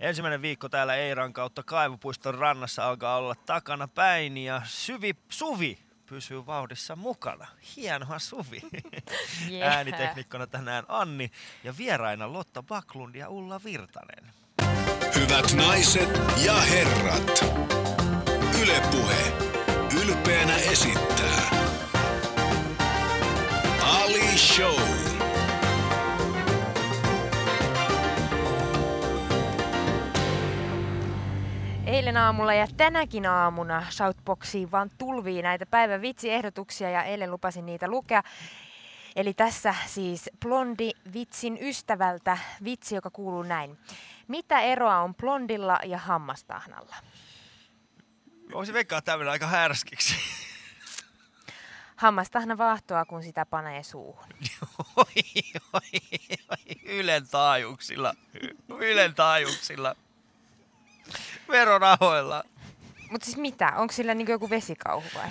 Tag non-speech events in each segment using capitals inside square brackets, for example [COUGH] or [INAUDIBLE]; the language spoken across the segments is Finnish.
Ensimmäinen viikko täällä Eiran kautta Kaivopuiston rannassa alkaa olla takana päin ja syvi, Suvi pysyy vauhdissa mukana. Hienoa Suvi. [LAUGHS] Yeah. Ääniteknikkona tänään Anni ja vieraina Lotta Baklund ja Ulla Virtanen. Hyvät naiset ja herrat. Ylepuhe ylpeänä esittää Ali Show. Eilen aamulla ja tänäkin aamuna Shoutboxiin vaan tulvii näitä päivän vitsiehdotuksia ja eilen lupasin niitä lukea. Eli tässä siis blondi vitsin ystävältä vitsi, joka kuuluu näin. Mitä eroa on blondilla ja hammastahnalla? Voisin veikkaa tämmöinen aika härskiksi. [LAUGHS] Hammastahna vaahtoa, kun sitä panee suuhun. [LAUGHS] oi, oi, oi, Ylen taajuuksilla. Ylen taajuuksilla. Verorahoilla. Mutta siis mitä? Onko sillä niinku joku vesikauhu vai?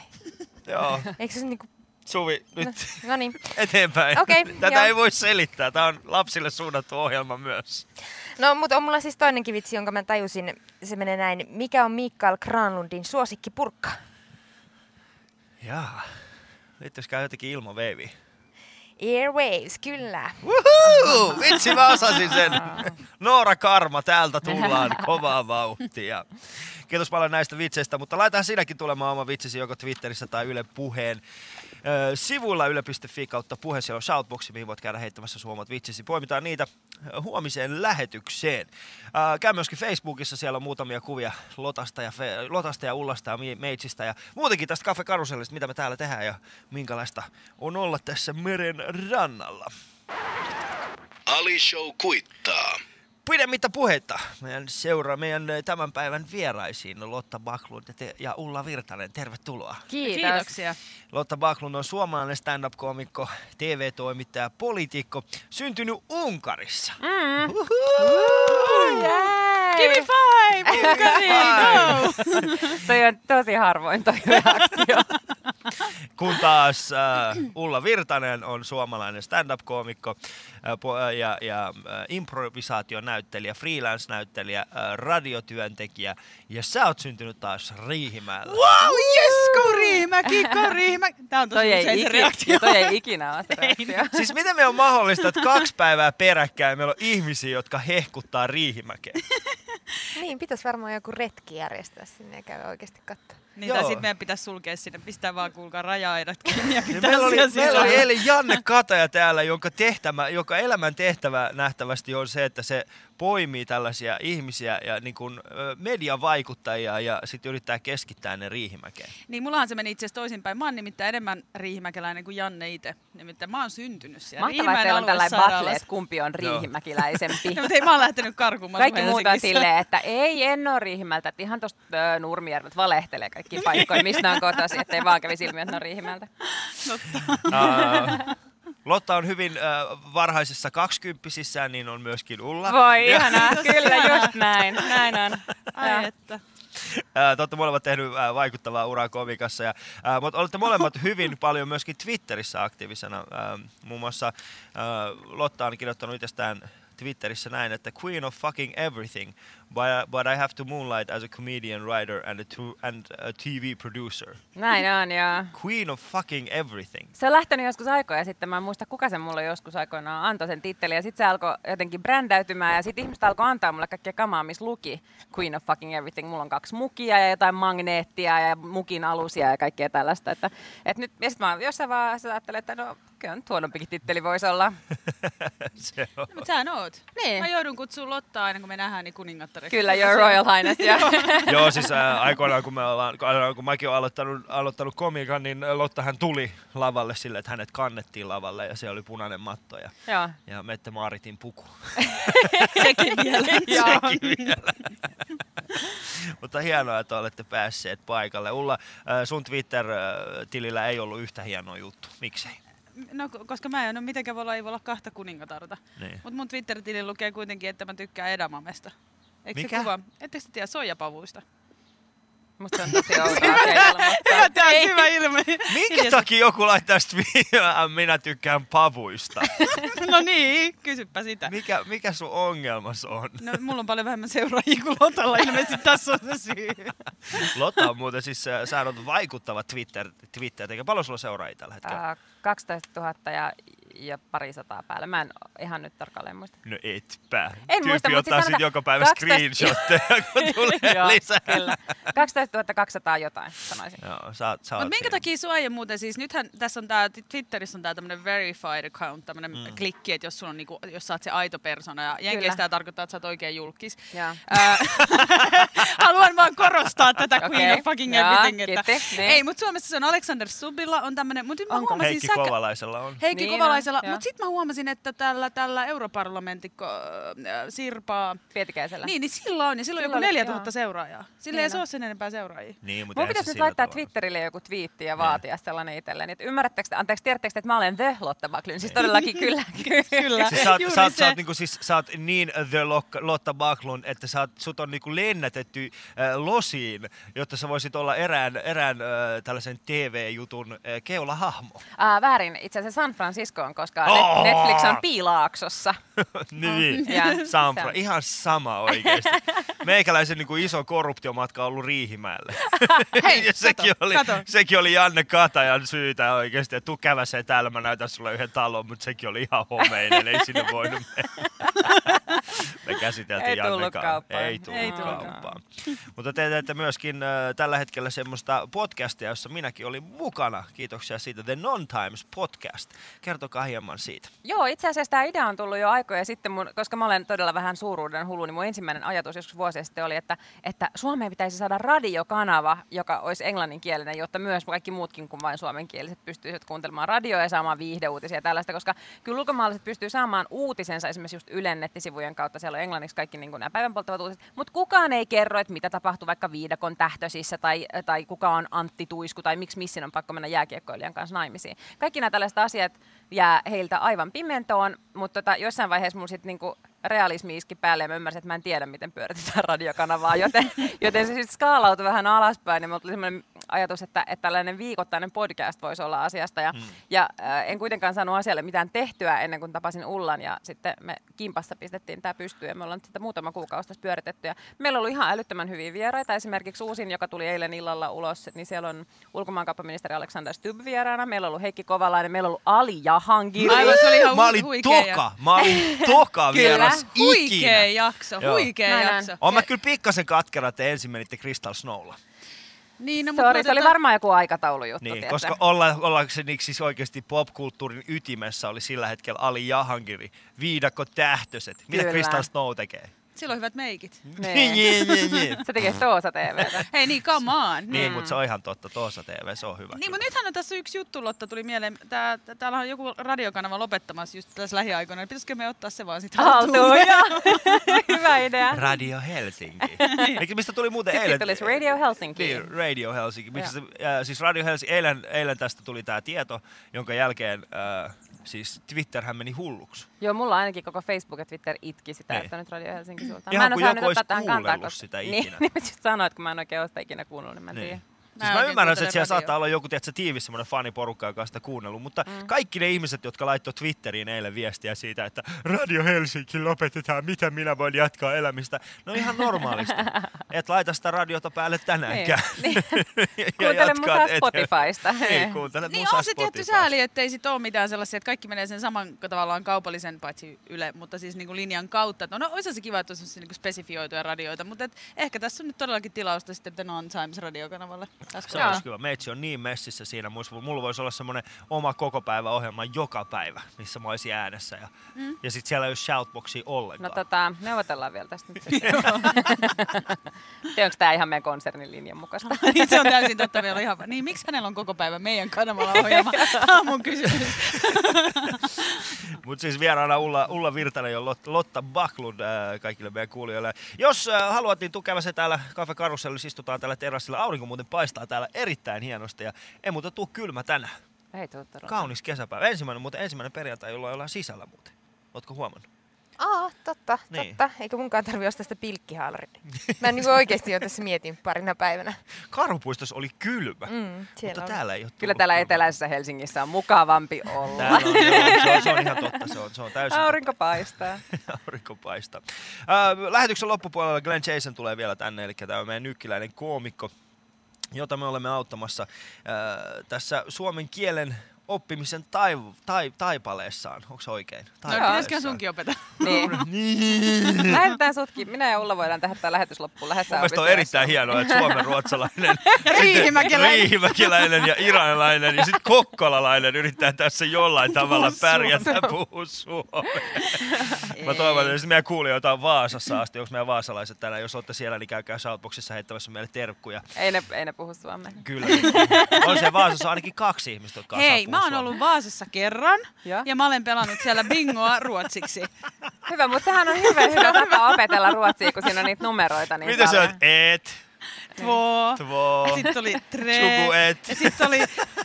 Joo. Eikö se niinku... Suvi, nyt No, [LAUGHS] no niin. eteenpäin. Okei, [LAUGHS] Tätä joo. ei voi selittää. Tämä on lapsille suunnattu ohjelma myös. No, mutta on mulla siis toinenkin vitsi, jonka mä tajusin. Se menee näin. Mikä on Mikael Granlundin suosikkipurkka? Jaa. Liittyisikään jotenkin ilmaveiviin? Airwaves, kyllä. Woohoo! Vitsi, mä osasin sen. Noora Karma, täältä tullaan kovaa vauhtia. Kiitos paljon näistä vitseistä, mutta laita sinäkin tulemaan oma vitsisi joko Twitterissä tai Yle Puheen ö, sivulla yle.fi kautta puhe. Siellä on shoutboxi, mihin voit käydä heittämässä sun omat vitsisi. Poimitaan niitä huomiseen lähetykseen. Käy myöskin Facebookissa, siellä on muutamia kuvia Lotasta ja, Fe- Lotasta ja Ullasta ja Meitsistä ja muutenkin tästä Cafe Karusellista, mitä me täällä tehdään ja minkälaista on olla tässä meren rannalla. Ali Show kuittaa. Pidemmittä puheita meidän seura, meidän eh, tämän päivän vieraisiin Lotta Baklund ja, te, ja Ulla Virtanen. Tervetuloa. Kiitos. Kiitoksia. Lotta Baklund on suomalainen stand-up-komikko, TV-toimittaja, poliitikko, syntynyt Unkarissa. Mm. Give me five! Unkari, go! [LAUGHS] toi on tosi harvoin toi reaktio. [LAUGHS] [LAUGHS] Kun taas äh, Ulla Virtanen on suomalainen stand-up-koomikko äh, äh, ja, ja äh, improvisaationäyttelijä, freelance-näyttelijä, äh, radiotyöntekijä ja sä oot syntynyt taas Riihimäellä. Wow, yes, Korimäki, Korimäki. Tää on tosi Toi ei, usein se reaktio. [LAUGHS] toi ei ikinä ole se reaktio. [LAUGHS] Siis miten me on mahdollista, että kaksi päivää peräkkäin meillä on ihmisiä, jotka hehkuttaa Riihimäkeä? niin, pitäisi varmaan joku retki järjestää sinne ja käydä oikeasti katsoa. Niin, Joo. tai sit meidän pitäisi sulkea sinne, pistää vaan kuulkaa raja-aidat kiinni ja pitää meillä, oli, meillä oli eilen Janne Kataja täällä, jonka, tehtävä, joka elämän tehtävä nähtävästi on se, että se poimii tällaisia ihmisiä ja niin kuin, mediavaikuttajia ja sitten yrittää keskittää ne Riihimäkeen. Niin mullahan se meni itse asiassa toisinpäin. Mä oon nimittäin enemmän riihimäkeläinen kuin Janne itse. Nimittäin mä oon syntynyt siellä Mahtavaa, että teillä on tällainen battle, että kumpi on riihimäkiläisempi. [LAUGHS] No, mutta ei mä oon lähtenyt karkuun. mä Kaikki muuta on silleen, että ei, en ole Riihimältä, että ihan tuosta Nurmijärvet valehtelee kaikki paikkoja, mistä on kotoisin, ettei vaan kävisi ilmi, että ne on Riihimältä. Uh, [LAUGHS] Lotta on hyvin uh, varhaisessa kaksikymppisissään, niin on myöskin Ulla. Voi Ja- ihanaa, [LAUGHS] kyllä just näin, näin on. Ai että. Te olette molemmat tehnyt vaikuttavaa uraa komikassa, ja, ää, mutta olette molemmat hyvin paljon myöskin Twitterissä aktiivisena. Ää, muun muassa ää, Lotta on kirjoittanut itsestään Twitterissä näin, että Queen of fucking everything, but, but I have to moonlight as a comedian, writer and a, tu- and a TV producer. Näin on, joo. Queen of fucking everything. Se on lähtenyt joskus aikoja sitten, mä en muista kuka sen mulle joskus aikoinaan antoi sen tittelin, ja sitten se alkoi jotenkin brändäytymään, ja sitten ihmiset alkoi antaa mulle kaikkia kamaa, missä luki Queen of fucking everything. Mulla on kaksi mukia ja jotain magneettia ja mukin alusia ja kaikkea tällaista. Että, et nyt, ja sitten mä jossain vaiheessa ajattelin, että no kyllä nyt huonompikin titteli voisi olla. [LAUGHS] Se on. Mutta sähän oot. Niin. Mä joudun kutsua Lottaa aina kun me nähdään niin kuningattareksi. Kyllä, your royal highness. Ja. [LAUGHS] Joo, siis ää, aikoinaan kun, me ollaan, aikoinaan, kun mäkin olen aloittanut, aloittanut komikan, niin Lottahan tuli lavalle sille, että hänet kannettiin lavalle ja se oli punainen matto ja, Joo. ja Mette Maaritin puku. [LAUGHS] Sekin vielä. Sekin vielä. Mutta hienoa, että olette päässeet paikalle. Ulla, äh, sun Twitter-tilillä ei ollut yhtä hieno juttu. Miksei? No, ko- koska mä en ole mitenkään voi olla, ei voi olla kahta kuningatarta. Niin. Mutta mun Twitter-tili lukee kuitenkin, että mä tykkään edamamesta. Eikö Mikä? se kuva? Ettekö te tiedä soijapavuista? Musta se on tosi outoa. Hyvä, tää on Ei. hyvä ilme. [LAUGHS] Minkä takia joku laittaa sit vi- [LAUGHS] minä tykkään pavuista? [LAUGHS] No niin, kysypä sitä. Mikä, mikä sun ongelmas on? No, mulla on paljon vähemmän seuraajia kuin Lotalla, ilmeisesti tässä on se syy. Lotta on muuten siis, sä vaikuttava Twitter, Twitter, eikä paljon sulla seuraajia tällä hetkellä? Ää, 12 000 ja, ja pari sataa päälle. Mä en ihan nyt tarkalleen muista. No etpä. En Tyyppi muista, mut ottaa siis sit sanotaan joka päivä 12 screenshotteja, kun [LAUGHS] tulee Joo, lisää. Kyllä. 12 200 jotain, sanoisin. Joo, sä, sä Mutta oot minkä takia sua ei muuten siis, nythän tässä on tää, Twitterissä on tää tämmönen verified account, tämmönen Mm. klikki, että jos, sulla on niinku, jos sä oot se aito persona, ja Jenkeistä tää tarkoittaa, että sä oot oikein julkis. [LAUGHS] Haluan vaan korostaa tätä Queen Okei. of fucking Jaa, everything. Että, kiitti, niin. ei, mutta Suomessa se on Alexander Subbilla on tämmönen, mutta mä huomasin Heikki säkä- Kovalaisella on. Heikki Niin on, Kovalaisella, joo. mutta sitten mä huomasin, että tällä, tällä europarlamentikko äh, Sirpaa, Pietikäisellä. niin, niin sillä on, ja sillä on joku oli, 4000 joo. seuraajaa. Sillä Niin ei se on. ole sen enempää seuraajia. Niin, mutta Mun pitäisi nyt laittaa tavalla. Twitterille joku twiitti ja vaatia sellainen itselleen. Että ymmärrättekö, te- anteeksi, tiedättekö, te, että mä olen The Lotta Backlund? Siis todellakin [LAUGHS] kyllä. Kyllä. Siis sä oot, sä, oot, sä, oot, niinku, siis, sä oot niin The Lotta Backlund, että sä oot, sut on niinku lennätetty äh, losiin, jotta sä voisit olla erään, erään äh, tällaisen TV-jutun äh, keulahahmo. Ää, väärin, itse asiassa San Koska Oh! Net- Netflix on Piilaaksossa. [LAUGHS] niin, Ja se Fra- on- ihan sama oikeesti. Meikäläisen niinku iso korruptiomatka on ollut Riihimäelle. [LAUGHS] Hei, ja sekin, kato, oli, kato. sekin oli Janne Katajan syytä oikeesti. Tuu käväsee täällä, mä näytän sulle yhden talon, mutta sekin oli ihan homeinen, ei sinne voinut mennä. Me käsiteltiin Ei Janne kauppaan. Ei tullut Ei tullut. kauppaan. Mutta te teette myöskin äh, tällä hetkellä semmoista podcastia, jossa minäkin olin mukana. Kiitoksia siitä. The Non-Times Podcast. Kertokaa hieman siitä. Joo, itse asiassa tämä idea on tullut jo aikoja sitten, mun, koska mä olen todella vähän suuruuden hullu, niin mun ensimmäinen ajatus joskus vuosia sitten oli, että, että Suomeen pitäisi saada radiokanava, joka olisi englanninkielinen, jotta myös kaikki muutkin kuin vain suomenkieliset pystyisivät kuuntelemaan radioa ja saamaan viihdeuutisia ja tällaista, koska kyllä ulkomaalaiset pystyy saamaan uutisensa esimerkiksi just Ylen nettisivujen kautta, siellä on englanniksi kaikki niin nämä päivänpolttavat uutiset, mutta kukaan ei kerro, että mitä tapahtuu vaikka viidakon tähtöisissä tai, tai kuka on Antti Tuisku tai miksi missin on pakko mennä jääkiekkoilijan kanssa naimisiin. Kaikki nämä tällaiset asiat jää heiltä aivan pimentoon, mutta tota, jossain vaiheessa mulla sitten niinku realismi iski päälle ja mä ymmärsin, että mä en tiedä, miten pyöritetään radiokanavaa, joten, [LAUGHS] joten se sitten skaalautui vähän alaspäin ja mulla tuli semmoinen ajatus, että, että tällainen viikoittainen podcast voisi olla asiasta ja, Hmm. ja äh, en kuitenkaan saanut asialle mitään tehtyä ennen kuin tapasin Ullan ja sitten me kimpassa pistettiin tämä pystyyn ja me ollaan sitä muutama kuukausi tässä pyöritetty ja meillä on ollut ihan älyttömän hyviä vieraita, esimerkiksi uusin, joka tuli eilen illalla ulos, niin siellä on ulkomaankauppaministeri Alexander Stubb vieraana, meillä on ollut Heikki Kovalainen, meillä on ollut Ali Jahangiri. Aivan, se oli ihan Mä olin huikea. toka, mä olin toka [LAUGHS] Kyllä. vieras Huikea ikinä. jakso, Joo. huikea Näin on. jakso. Oon mä kyllä pikkasen katkera, että ensin menitte Crystal Snowlla. Niin, no, Sorry, mä se oli varmaan joku aikataulujuttu, Niin, koska olla, ollakseni siis oikeasti popkulttuurin ytimessä oli sillä hetkellä Ali Jahangiri, viidakko tähtöiset. Mitä Kyllä. Crystal Snow tekee? Sillä on hyvät meikit. Niin. niin, niin, niin. Se tekee Toosa TVtä. [LAUGHS] Hei niin, come on. Niin, mutta se on ihan totta. Tuossa TV, se on hyvä. Niin, mutta nythän on tässä yksi juttu, Lotta, tuli mieleen. Tää, tää- täällä on joku radiokanava lopettamassa just tässä lähiaikoina. Niin Pitäisikö me ottaa se vaan sitten Haltuun. [LAUGHS] Hyvä idea. Radio Helsinki. Eikö mistä tuli muuten Sitten eilen? tulisi Radio Helsinki. Niin, Radio Helsinki. Missä se, äh, siis Radio Helsinki, eilen, eilen tästä tuli tämä tieto, jonka jälkeen äh, siis Twitterhän meni hulluksi. Joo, mulla ainakin koko Facebook ja Twitter itki sitä, Niin. että nyt Radio Helsinki sulta. Ihan mä en osannut joku olisi ottaa tähän kantaa, kuunnellut koska... sitä [LAUGHS] niin, ikinä. niin, mä just sanoin, että kun mä en oikein ole sitä ikinä kuunnellut, niin mä en Niin. tiedä. Siis mä ymmärrän, että siellä saattaa olla joku tiedätkö, tiivis semmoinen faniporukka, joka on sitä kuunnellut, mutta mm. kaikki ne ihmiset, jotka laittoi Twitteriin eilen viestiä siitä, että Radio Helsinki lopetetaan, miten minä voin jatkaa elämistä, no ihan normaalisti. [LAUGHS] Et laita sitä radiota päälle tänäänkään. Niin. [LAUGHS] Ja [LAUGHS] Kuuntele musaa. Spotifysta. Niin, kuuntele Niin musaa on se tietty sääli, että ei sit ole mitään sellaisia, että kaikki menee sen saman tavallaan kaupallisen, paitsi Yle, mutta siis niinku linjan kautta. No, no olisi se kiva, että olisi niinku spesifioituja radioita, mutta et ehkä tässä on nyt todellakin tilausta sitten The Non-Times radiokanavalle. Se olisi kyllä. Meitsi on niin messissä siinä. Mulla mulla voisi olla semmoinen oma koko päivä ohjelma joka päivä, missä mä olisin äänessä. Ja, mm. ja sitten siellä ei ole shoutboxia No ollenkaan. tota, neuvotellaan vielä tästä nyt. [LAUGHS] Onko tämä ihan meidän konsernin linjan mukaista? [LAUGHS] Niin, se on täysin totta vielä ihan. Niin miksi hänellä on koko päivä meidän kanavalla ohjelma? Tämä on mun kysymys. [LAUGHS] Mutta siis vieraana Ulla, Ulla Virtanen ja Lot, Lotta Backlund äh, kaikille meidän kuulijoille. Jos äh, haluat, niin tukeva se täällä Cafe Karusellissa istutaan täällä terassilla. Aurinko muuten paistaa täällä erittäin hienosti ja ei muuta tuu kylmä tänään. Ei tuu. Kaunis kesäpäivä. Ensimmäinen, muuten ensimmäinen perjantai, jolla ollaan sisällä muuten. Ootko huomannut? Aa, totta, Niin. totta. Eikä munkaan tarvi ostaa sitä pilkkihaalaria. [LAUGHS] Mä niin oikeasti jo tässä mietin parina päivänä. Karhupuistossa oli kylmä, Mm, mutta on. täällä ei ole Kyllä täällä kylmää. eteläisessä Helsingissä on mukavampi olla. Täällä on, se, on, se on ihan totta, se on, se on täysin Aurinko paistaa. totta. Aurinko paistaa. [LAUGHS] Äh, lähetyksen loppupuolella Glenn Jason tulee vielä tänne, eli tämä on meidän nykkiläinen koomikko, jota me olemme auttamassa äh, tässä suomen kielen oppimisen taiv- tai, taipaleessaan. Onko se oikein? No, Taipaleessaan. pitäisikö sunkin opeta? [LAUGHS] Niin. [LAUGHS] Niin. Lähetetään sutkin. Minä ja Ulla voidaan tehdä tämä lähetys loppuun. Lähes Mun mielestä on erittäin hienoa, että suomen ruotsalainen, [LAUGHS] Riihimäkeläinen. riihimäkeläinen ja iranilainen ja sitten kokkolalainen yrittää tässä jollain tavalla pärjätä puhua suomea. Mä toivon, että meidän kuulijoita on Vaasassa asti, onko meidän vaasalaiset täällä, jos olette siellä, niin käykää Shoutboxissa heittämässä meille terkkuja. Ei ne, ei ne puhu suomea. Kyllä. On se Vaasassa ainakin kaksi ihmistä, jotka Hei, mä oon ollut Vaasassa kerran Ja? ja mä olen pelannut siellä bingoa [LAUGHS] ruotsiksi. Hyvä, mutta sehän on hyvä, hyvä tapa opetella ruotsia, kun siinä on niitä numeroita niin Miten sä oot? Et, Två. två, Ja sitten oli tre. Ja sitten oli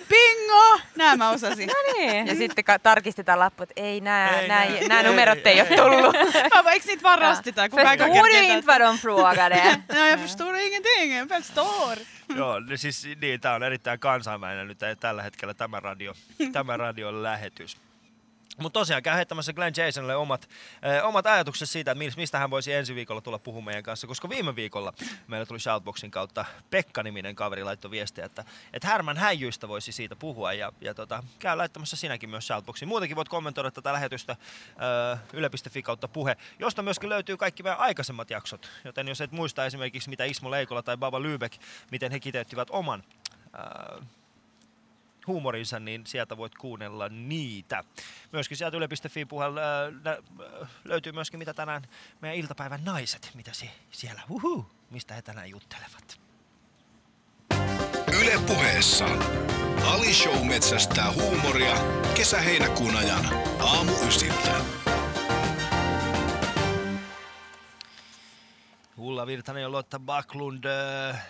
bingo. Nämä mä osasin. No niin. Ja sitten ka- tarkistetaan lappu, että ei, nämä, Ei nämä, nää- nämä ei, numerot ei, ei, ole tullut. [LAUGHS] Mä eikö niitä vaan rastita? Kun kaikki [LAUGHS] Förstår du kertaa- inte vad de frågade? No, jag förstår ingenting. Jag förstår. Joo, niin siis niin, tää on erittäin kansainvälinen nyt tällä hetkellä tämä radio, [LAUGHS] tämä radion lähetys. Mutta tosiaan käy heittämässä Glenn Jasonille omat, eh, omat ajatukset siitä, että mis- mistä hän voisi ensi viikolla tulla puhumaan meidän kanssa, koska viime viikolla meillä tuli Shoutboxin kautta Pekka-niminen kaveri laittoi viestiä, että, että Härmän häijyistä voisi siitä puhua. Ja, ja tota, käy laittamassa sinäkin myös Shoutboxiin. Muutenkin voit kommentoida tätä lähetystä eh, yle.fi kautta puhe, josta myöskin löytyy kaikki meidän aikaisemmat jaksot, joten jos et muista esimerkiksi mitä Ismo Leikola tai Baba Lübeck, miten he kiteyttivät oman eh, huumorinsa, niin sieltä voit kuunnella niitä. Myöskin sieltä yle.fi puolella äh, äh, löytyy myöskin mitä tänään meidän iltapäivän naiset, mitä se siellä, uhu, mistä he tänään juttelevat. Yle puheessa. Ali Show metsästää huumoria kesä-heinäkuun ajan. Aamu ysiltä. Ulla Virtanen ja Lotta Backlund, äh,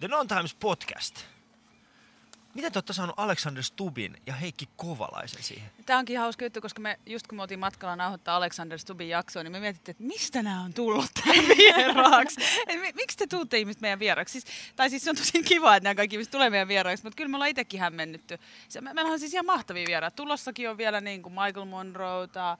The Non-Times Podcast. Miten te olette saanut Alexander Stubin ja Heikki Kovalaisen siihen? Tämä onkin hauska juttu, koska me just kun me oltiin matkalla nauhoittaa Alexander Stubin jaksoa, niin me mietittiin, että mistä nämä on tullut tänne [LAUGHS] vieraaksi. Miksi te tuutte ihmiset meidän vieraaksi? Siis, tai siis se on tosi kiva, että nämä kaikki ihmiset tulee meidän vieraaksi, mutta kyllä me ollaan itsekin hämmennytty. Meillä on siis ihan mahtavia vieraita. Tulossakin on vielä niin kuin Michael Monroeta,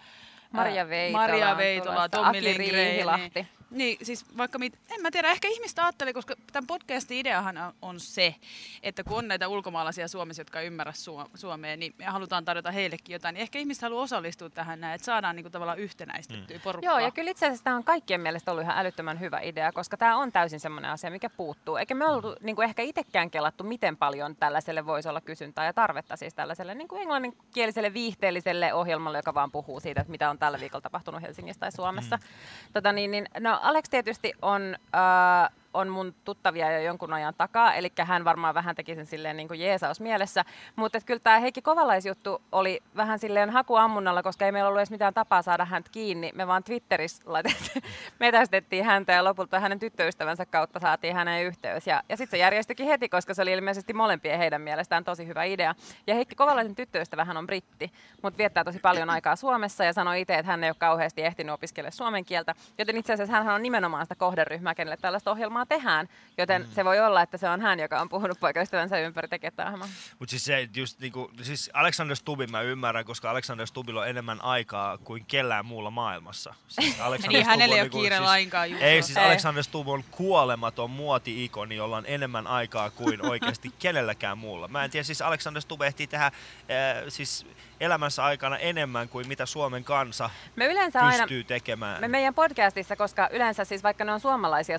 Maria Veitola Maria Veitola, Tommi Aki Lindgren. Riihilahti. Niin, siis vaikka mit, en mä tiedä, ehkä ihmistä ajattelee, koska tämän podcastin ideahan on- on se, että kun on näitä ulkomaalaisia Suomessa, jotka ei ymmärrä Suo- Suomea, niin me halutaan tarjota heillekin jotain. Niin ehkä ihmiset haluaa osallistua tähän näin, että saadaan niinku tavallaan yhtenäistettyä mm. porukkaa. Joo, ja kyllä itse asiassa tämä on kaikkien mielestä ollut ihan älyttömän hyvä idea, koska tämä on täysin semmoinen asia, mikä puuttuu. Eikä me oltu niin kuin ehkä itsekään kelattu, miten paljon tällaiselle voisi olla kysyntää ja tarvetta siis tällaiselle niin kuin englanninkieliselle viihteelliselle ohjelmalle, joka vaan puhuu siitä, että mitä on tällä viikolla tapahtunut Helsingissä tai Suomessa. Mm. Tota, niin, niin, no Alex tietysti on... Äh, on mun tuttavia jo jonkun ajan takaa, eli hän varmaan vähän teki sen silleen niin kuin jeesaus mielessä. Mutta kyllä tämä Heikki Kovalaisjuttu oli vähän silleen hakuammunnalla, koska ei meillä ollut edes mitään tapaa saada häntä kiinni. Me vaan Twitterissä [LAUGHS] metästettiin häntä ja lopulta hänen tyttöystävänsä kautta saatiin hänen yhteys. Ja, ja sitten se järjestyikin heti, koska se oli ilmeisesti molempien heidän mielestään tosi hyvä idea. Ja Heikki Kovalaisen tyttöystävä hän on britti, mutta viettää tosi paljon aikaa Suomessa ja sanoi itse, että hän ei ole kauheasti ehtinyt opiskella suomen kieltä. Joten itse asiassa hän on nimenomaan sitä kohderyhmää, kenelle tällaista ohjelmaa tehdään. Joten mm. se voi olla, että se on hän, joka on puhunut poikaystävänsä ympäri tekemään. Mutta siis se just niinku, siis Alexander Stubin mä ymmärrän, koska Alexander Stubilla on enemmän aikaa kuin kellään muulla maailmassa. Siis [LAUGHS] Niin, hänellä ei ole niinku kiire siis, lainkaan juuri. Ei, siis Ei. Alexander Stubb on kuolematon muoti-ikoni, jolla on enemmän aikaa kuin oikeasti [LAUGHS] kenelläkään muulla. Mä en tiedä, siis Alexander Stubb ehtii tehdä äh, siis elämänsä aikana enemmän kuin mitä Suomen kansa Me yleensä aina, pystyy tekemään. me meidän podcastissa, koska yleensä siis vaikka ne on suomalaisia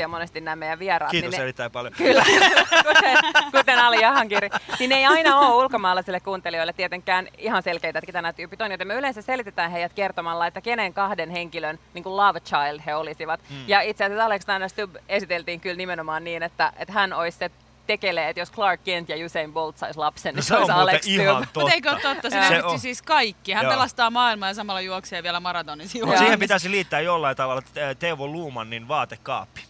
superjulkiksia monesti nämä meidän vieraat, Kiitos niin ne, erittäin paljon. Kyllä, [LAUGHS] kuten, kuten Ali Jahankiri. Niin ne ei aina ole ulkomaalaisille kuuntelijoille tietenkään ihan selkeitä, että ketä nämä tyypit on. Joten me yleensä selitetään heidät kertomalla, että kenen kahden henkilön niin kuin love child he olisivat. Mm. Ja itse asiassa Alexander Stubb esiteltiin kyllä nimenomaan niin, että, että hän olisi se tekelee, että jos Clark Kent ja Usain Bolt sais lapsen, No niin se se on Alex ihan totta. Mutta eikö ole totta? Se. Se näytti on. siis kaikki. Hän Joo. pelastaa maailmaa ja samalla juoksee vielä maratonin siihen pitäisi liittää jollain tavalla Teuvo Luumannin vaatekaappi.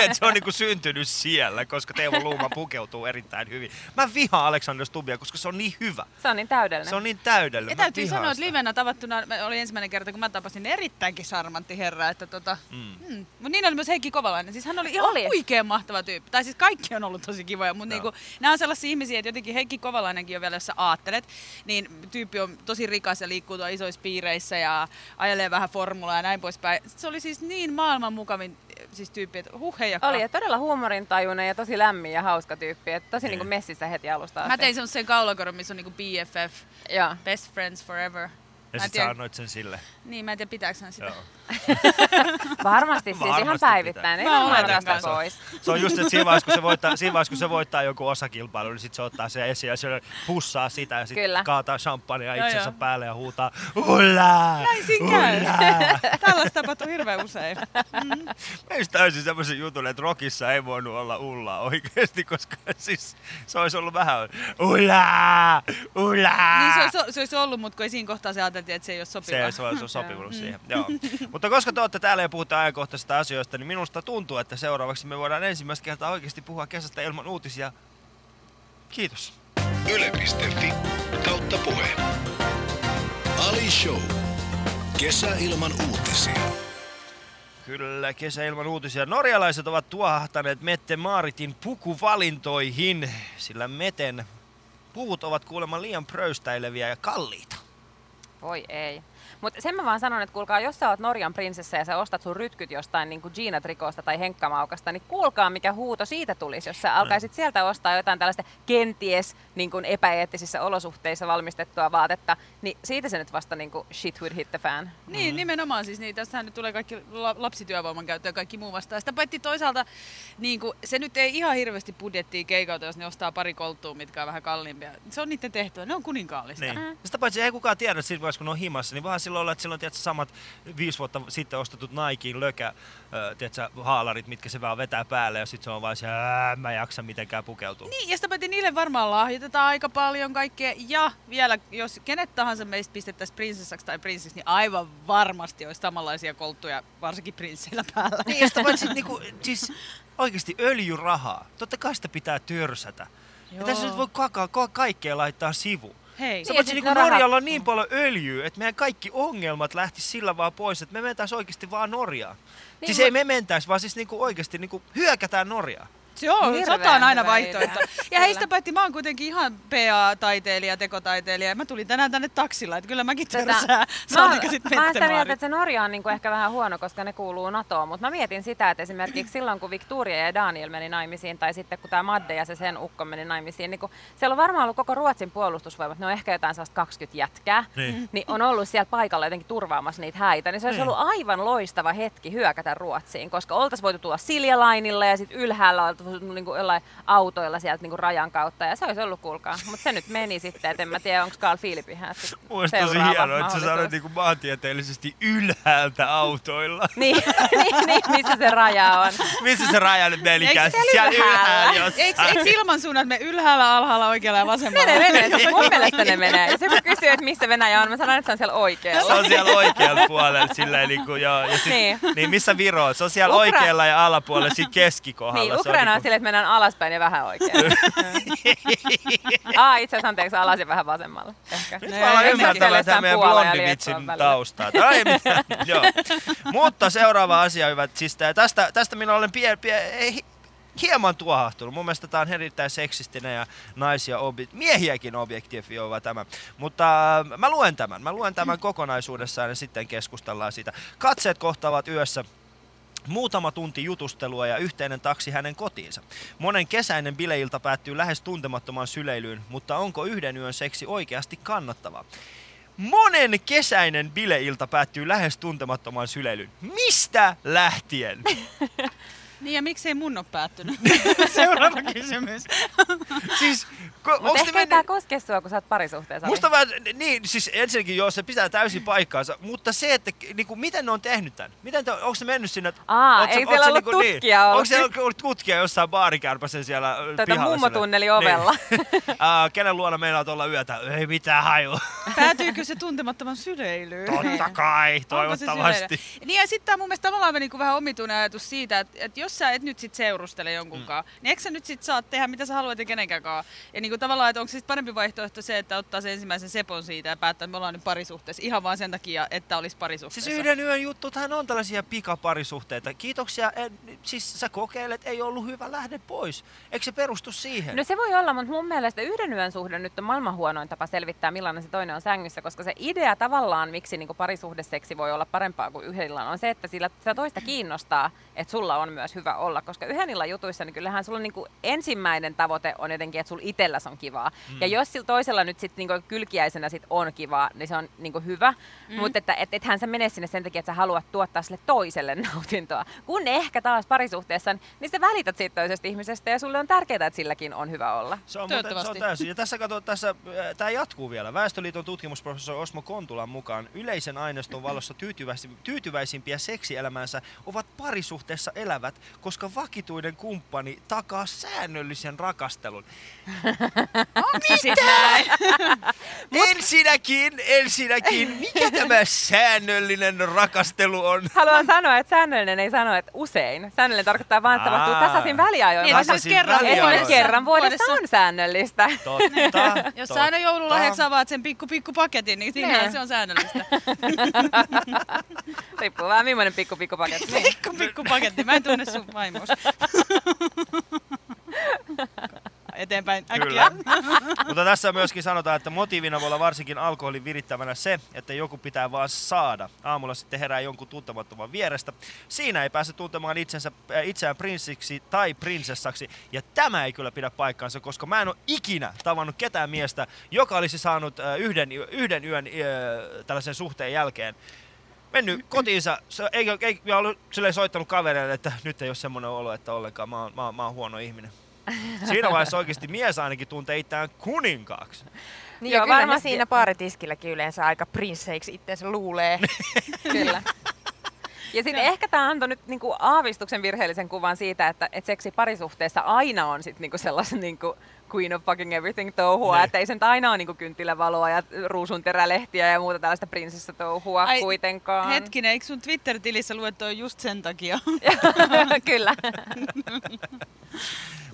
Et se on niinku syntynyt siellä, koska Teemu Luuma pukeutuu erittäin hyvin. Mä vihaan Alexander Stubbia, koska se on niin hyvä. Se on niin täydellinen. Se on niin täydellinen. Ja täytyy sanoa, että livenä tavattuna oli ensimmäinen kerta, kun mä tapasin erittäinkin charmantti herra. Että tota, mm. Mm. Mutta niin oli myös Heikki Kovalainen. Siis hän oli ihan Oli. huikean mahtava tyyppi. Tai siis kaikki on ollut tosi kivoja, mutta Joo. niinku, nämä on sellaisia ihmisiä, että jotenkin Heikki Kovalainenkin on vielä, jos sä aattelet, niin tyyppi on tosi rikas ja liikkuu tuolla isoissa piireissä ja ajelee vähän formulaa ja näin poispäin. Se oli siis niin maailman mukavin siis tyyppi, että huh heijakka. Oli ja todella huumorintajuinen ja tosi lämmin ja hauska tyyppi. Että tosi niinku messissä heti alusta asti. Mä tein semmoisen kaulakoron, missä on niinku BFF, Joo. Best Friends Forever. Ja sit sä annoit sen sille. Niin, mä en tiedä pitääkö hän sitä. Joo. [LAUGHS] Varmasti siis Varmasti ihan päivittäin. Ei kanssa. pois. Se on just, että siinä vaiheessa, kun se voittaa, siinä vaiheessa, kun se voittaa joku osakilpailu, niin sit se ottaa sen esiin ja se pussaa sitä ja sitten kaataa champagnea Joo, itsensä joo. päälle ja huutaa Ulla! Näin siinä käy. [LAUGHS] Tällaista tapahtuu hirveän usein. Meistä täysin semmoisen jutun, että rockissa ei voinut olla Ulla oikeasti, koska siis se olisi ollut vähän Ulla! Ulla! Niin se olisi, se olisi ollut, mutta kun ei siinä kohtaa se ajateltiin, että se ei ole sopiva. Se, se, se on sopinut siihen. Joo. [LAUGHS] Mutta koska te olette täällä ja puhutte ajankohtaisista asioista, niin minusta tuntuu, että seuraavaksi me voidaan ensimmäistä kertaa oikeasti puhua kesästä ilman uutisia. Kiitos. Yle.fi kautta puhe. Ali Show. Kesä ilman uutisia. Kyllä, kesä ilman uutisia. Norjalaiset ovat tuohahtaneet Mette Maaritin pukuvalintoihin, sillä Meten puvut ovat kuulemma liian pröystäileviä ja kalliita. Voi ei. Mutta sen mä vaan sanon, että kuulkaa, jos sä oot Norjan prinsessa ja sä ostat sun rytkyt jostain niin Gina Trikosta tai Henkkamaukasta, niin kuulkaa mikä huuto siitä tulisi, jos sä alkaisit sieltä ostaa jotain tällaista kenties niin kuin epäeettisissä olosuhteissa valmistettua vaatetta, niin siitä se nyt vasta niin kuin shit would hit the fan. Niin, nimenomaan siis niin. Tässähän nyt tulee kaikki la- lapsityövoiman käyttö ja kaikki muu vastaan. Sitä paitsi toisaalta niin kuin, se nyt ei ihan hirveästi budjettia keikalta, jos ne ostaa pari kolttua, mitkä on vähän kalliimpia. Se on niiden tehtävä, ne on kuninkaallista. Niin. Mm. Sitä paitsi ei kukaan tiedä siinä vaiheessa, kun ne on himassa, niin vaan silloin olla, että silloin tiedätkö, samat viisi vuotta sitten ostetut Nikein lökä, äh, tiedätkö, haalarit, mitkä se vaan vetää päälle ja sitten se on vaan se, "Ää, mä jaksa mitenkään pukeutua. Niin, ja sitä paitsi niille varmaan lahjoitetaan aika paljon kaikkea. Ja vielä, jos kenet tahansa meistä pistettäisiin prinsessaksi tai prinssiksi, niin aivan varmasti olisi samanlaisia kolttuja, varsinkin prinsseillä päällä. Niin, ja sitä paitsi niinku, siis oikeasti öljyrahaa. Totta kai sitä pitää törsätä. Ja tässä nyt voi kakaa, ka- kaikkea laittaa sivu. Hei. Se Niin, niin Norjalla on niin paljon öljyä, että meidän kaikki ongelmat lähti sillä vaan pois, että me mentäis oikeasti vaan Norjaan. Niin, siis mä- ei me mentäis, vaan siis niinku oikeasti niinku hyökätään Norjaan. Joo, Hirveän sota on aina vaihtoehto. Ja heistä päätti, mä oon kuitenkin ihan PA-taiteilija, tekotaiteilija. ja Mä tulin tänään tänne taksilla, että kyllä mäkin törsään. mä, [LAUGHS] Saatika sit mä oon sitä mieltä, että se Norja on niinku ehkä vähän huono, koska ne kuuluu NATOon, mutta mä mietin sitä, että esimerkiksi silloin kun Victoria ja Daniel meni naimisiin, tai sitten kun tämä Madde ja se sen ukko meni naimisiin, niin kun siellä on varmaan ollut koko Ruotsin puolustusvoimat, ne on ehkä jotain sellaista 20 jätkää, Niin. [LAUGHS] niin on ollut siellä paikalla jotenkin turvaamassa niitä häitä, niin se olisi Niin. ollut aivan loistava hetki hyökätä Ruotsiin, koska oltaisiin voitu tulla Siljalainilla ja sitten ylhäällä oltaisiin niinku jollain autoilla sieltä niinku rajan kautta, ja se olisi ollut kuulkaa, mutta se nyt meni sitten, että en mä tiedä, onko Carl Philip ihan Muista tosi hienoa, että sä sanoit niinku maantieteellisesti ylhäältä autoilla. [LAUGHS] Niin, niin, niin, missä se raja on. Missä se raja nyt? Eikö siellä ylhäällä? ylhäällä. Eikö, eikö ilmansuunnat me ylhäällä, alhaalla, oikealla ja vasemmalla? Menee, menee. [LAUGHS] Mun mielestä ne menee. Jos joku kysyy, että missä Venäjä on, mä sanon, että se on siellä Se oikealla. on siellä oikealla puolella silleen niinku, joo. Ja sit, niin. Niin. niin. missä Viro on? Se on siellä Ukra- oikealla ja alapuolella siinä keskikohdalla. Niin, Se Ukraina on niinku- silleen, että mennään alaspäin ja vähän oikealle. [LAUGHS] Aa, itse asiassa anteeksi, alas ja vähän vasemmalla. Ehkä. Nyt No mä ei, ymmärtämään tämän meidän blondivitsin taustaa. Ei mitään, [LAUGHS] joo. Mutta seuraava asia, hyvät. Siis tästä, tästä minä olen pie, pie, ei, hieman tuohahtunut. Mun mielestä tämä on erittäin seksistinen ja naisia, obi- miehiäkin objektifioiva tämä. Mutta äh, mä luen tämän. Mä luen tämän kokonaisuudessaan ja sitten keskustellaan siitä. Katseet kohtaavat yössä Muutama tunti jutustelua ja yhteinen taksi hänen kotiinsa. Monen kesäinen bileilta päättyy lähes tuntemattomaan syleilyyn, mutta onko yhden yön seksi oikeasti kannattavaa? Monen kesäinen bileilta päättyy lähes tuntemattomaan syleilyyn. Mistä lähtien? [LAUGHS] Niin ja miksei mun ole päättynyt? [LAUGHS] Seuraava kysymys. Siis, ko, Mutta ehkä mennyt... koske sua, kun sä oot parisuhteessa. Musta vähän, niin, siis ensinnäkin joo, se pitää täysin paikkaansa, mutta se, että niinku, miten ne on tehnyt tän? Miten te, onko se mennyt sinne? Aa, oot ei oot siellä sä ollut niinku tutkija ollut. Onko siellä ollut tutkija jossain baarikärpäsen siellä Tätä pihalla? mummotunneli siellä? ovella. [LAUGHS] Niin. uh, kenen luona meinaat olla yötä? Ei mitään hajua. [LAUGHS] Päätyykö se tuntemattoman syleilyyn? Totta kai, toivottavasti. Niin ja sitten tämä mun mielestä tavallaan niinku vähän omituinen ajatus siitä, että, että jos sä et nyt sit seurustele jonkunkaan, mm. niin eikö sä nyt sit saa tehdä mitä sä haluat ja kenenkään Ja niinku tavallaan, että onko se sit parempi vaihtoehto se, että ottaa se ensimmäisen sepon siitä ja päättää, että me ollaan nyt parisuhteessa ihan vaan sen takia, että olisi parisuhteessa. Siis yhden yön juttuthan on tällaisia pikaparisuhteita. Kiitoksia, en, siis sä kokeilet, ei ollut hyvä, lähde pois. Eikö se perustu siihen? No se voi olla, mutta mun mielestä yhden yön suhde nyt on maailman huonoin tapa selvittää, millainen se toinen on sängyssä, koska se idea tavallaan, miksi niin parisuhdeseksi voi olla parempaa kuin yhden illan, on se, että sillä sitä toista kiinnostaa, että sulla on myös hyvä olla. Koska yhden illan jutuissa, niin kyllähän sulla niin ensimmäinen tavoite on jotenkin, että sulla itselläs on kivaa. Mm. Ja jos sillä toisella nyt sit niin kylkiäisenä sit on kivaa, niin se on niin hyvä. Mm. Mutta että et, ethän sä mene sinne sen takia, että sä haluat tuottaa sille toiselle [LAUGHS] nautintoa. Kun ehkä taas parisuhteessa, niin sä välität siitä toisesta ihmisestä ja sulle on tärkeää, että silläkin on hyvä olla. Se on, muuten, se on täysin. Ja tässä kato, tässä, tämä jatkuu vielä. Väestöliiton tutkimusprofessori Osmo Kontulan mukaan yleisen aineiston valossa tyytyväisi, tyytyväisimpiä seksielämäänsä ovat parisuhteessa elävät, koska vakituinen kumppani takaa säännöllisen rakastelun. [LAUGHS] Näin? [LAUGHS] Ensinnäkin, ensinnäkin, mikä tämä säännöllinen rakastelu on? Haluan sanoa, että säännöllinen ei sano, että usein. Säännöllinen tarkoittaa vain, että tapahtuu tasaisin väliajoin. Niin, vaan että se olisi Tasaisin kerran väliajoin. Kerran vuodessa Vuodessa. on säännöllistä. Totta, [LAUGHS] Jos sä aina joululahjaksi avaat sen pikku pikku paketin, niin siinähän Niin. se on säännöllistä. Riippuu vähän millainen pikku pikku paketti. Pikku pikku paketti. Mä en tunne sun vaimoos. [LAUGHS] Eteenpäin. Äkkiä. Kyllä. Mutta tässä myöskin sanotaan, että motiivina voi olla varsinkin alkoholin virittävänä se, että joku pitää vaan saada. Aamulla sitten herää jonkun tuntemattoman vierestä. Siinä ei pääse tuntemaan itsensä, äh, itseään prinssiksi tai prinsessaksi. Ja tämä ei kyllä pidä paikkaansa, koska mä en ole ikinä tavannut ketään miestä, joka olisi saanut äh, yhden, yhden yön äh, tällaisen suhteen jälkeen mennyt kotiinsa, se ei, ei, ei ollut silleen soittanut kavereille, että nyt ei ole semmoinen olo, että ollenkaan mä oon, mä, oon, mä oon huono ihminen. Siinä vaiheessa oikeasti mies ainakin tuntee itseään kuninkaaksi. Niin Joo, ja varmasti. siinä baaritiskilläkin yleensä aika prinsseiksi itseensä luulee. [LAUGHS] Kyllä. Ja sitten ehkä tämä antoi nyt niinku aavistuksen virheellisen kuvan siitä, että et seksi parisuhteessa aina on sit niinku sellaisen niinku queen of fucking everything touhua, Niin. että ei se nyt aina ole niinku kynttilävaloa ja ruusunterälehtiä ja muuta tällaista prinsessa touhua Ai, kuitenkaan. Hetkinen, eikö sun Twitter-tilissä lue toi just sen takia? [LAUGHS] Kyllä. [LAUGHS]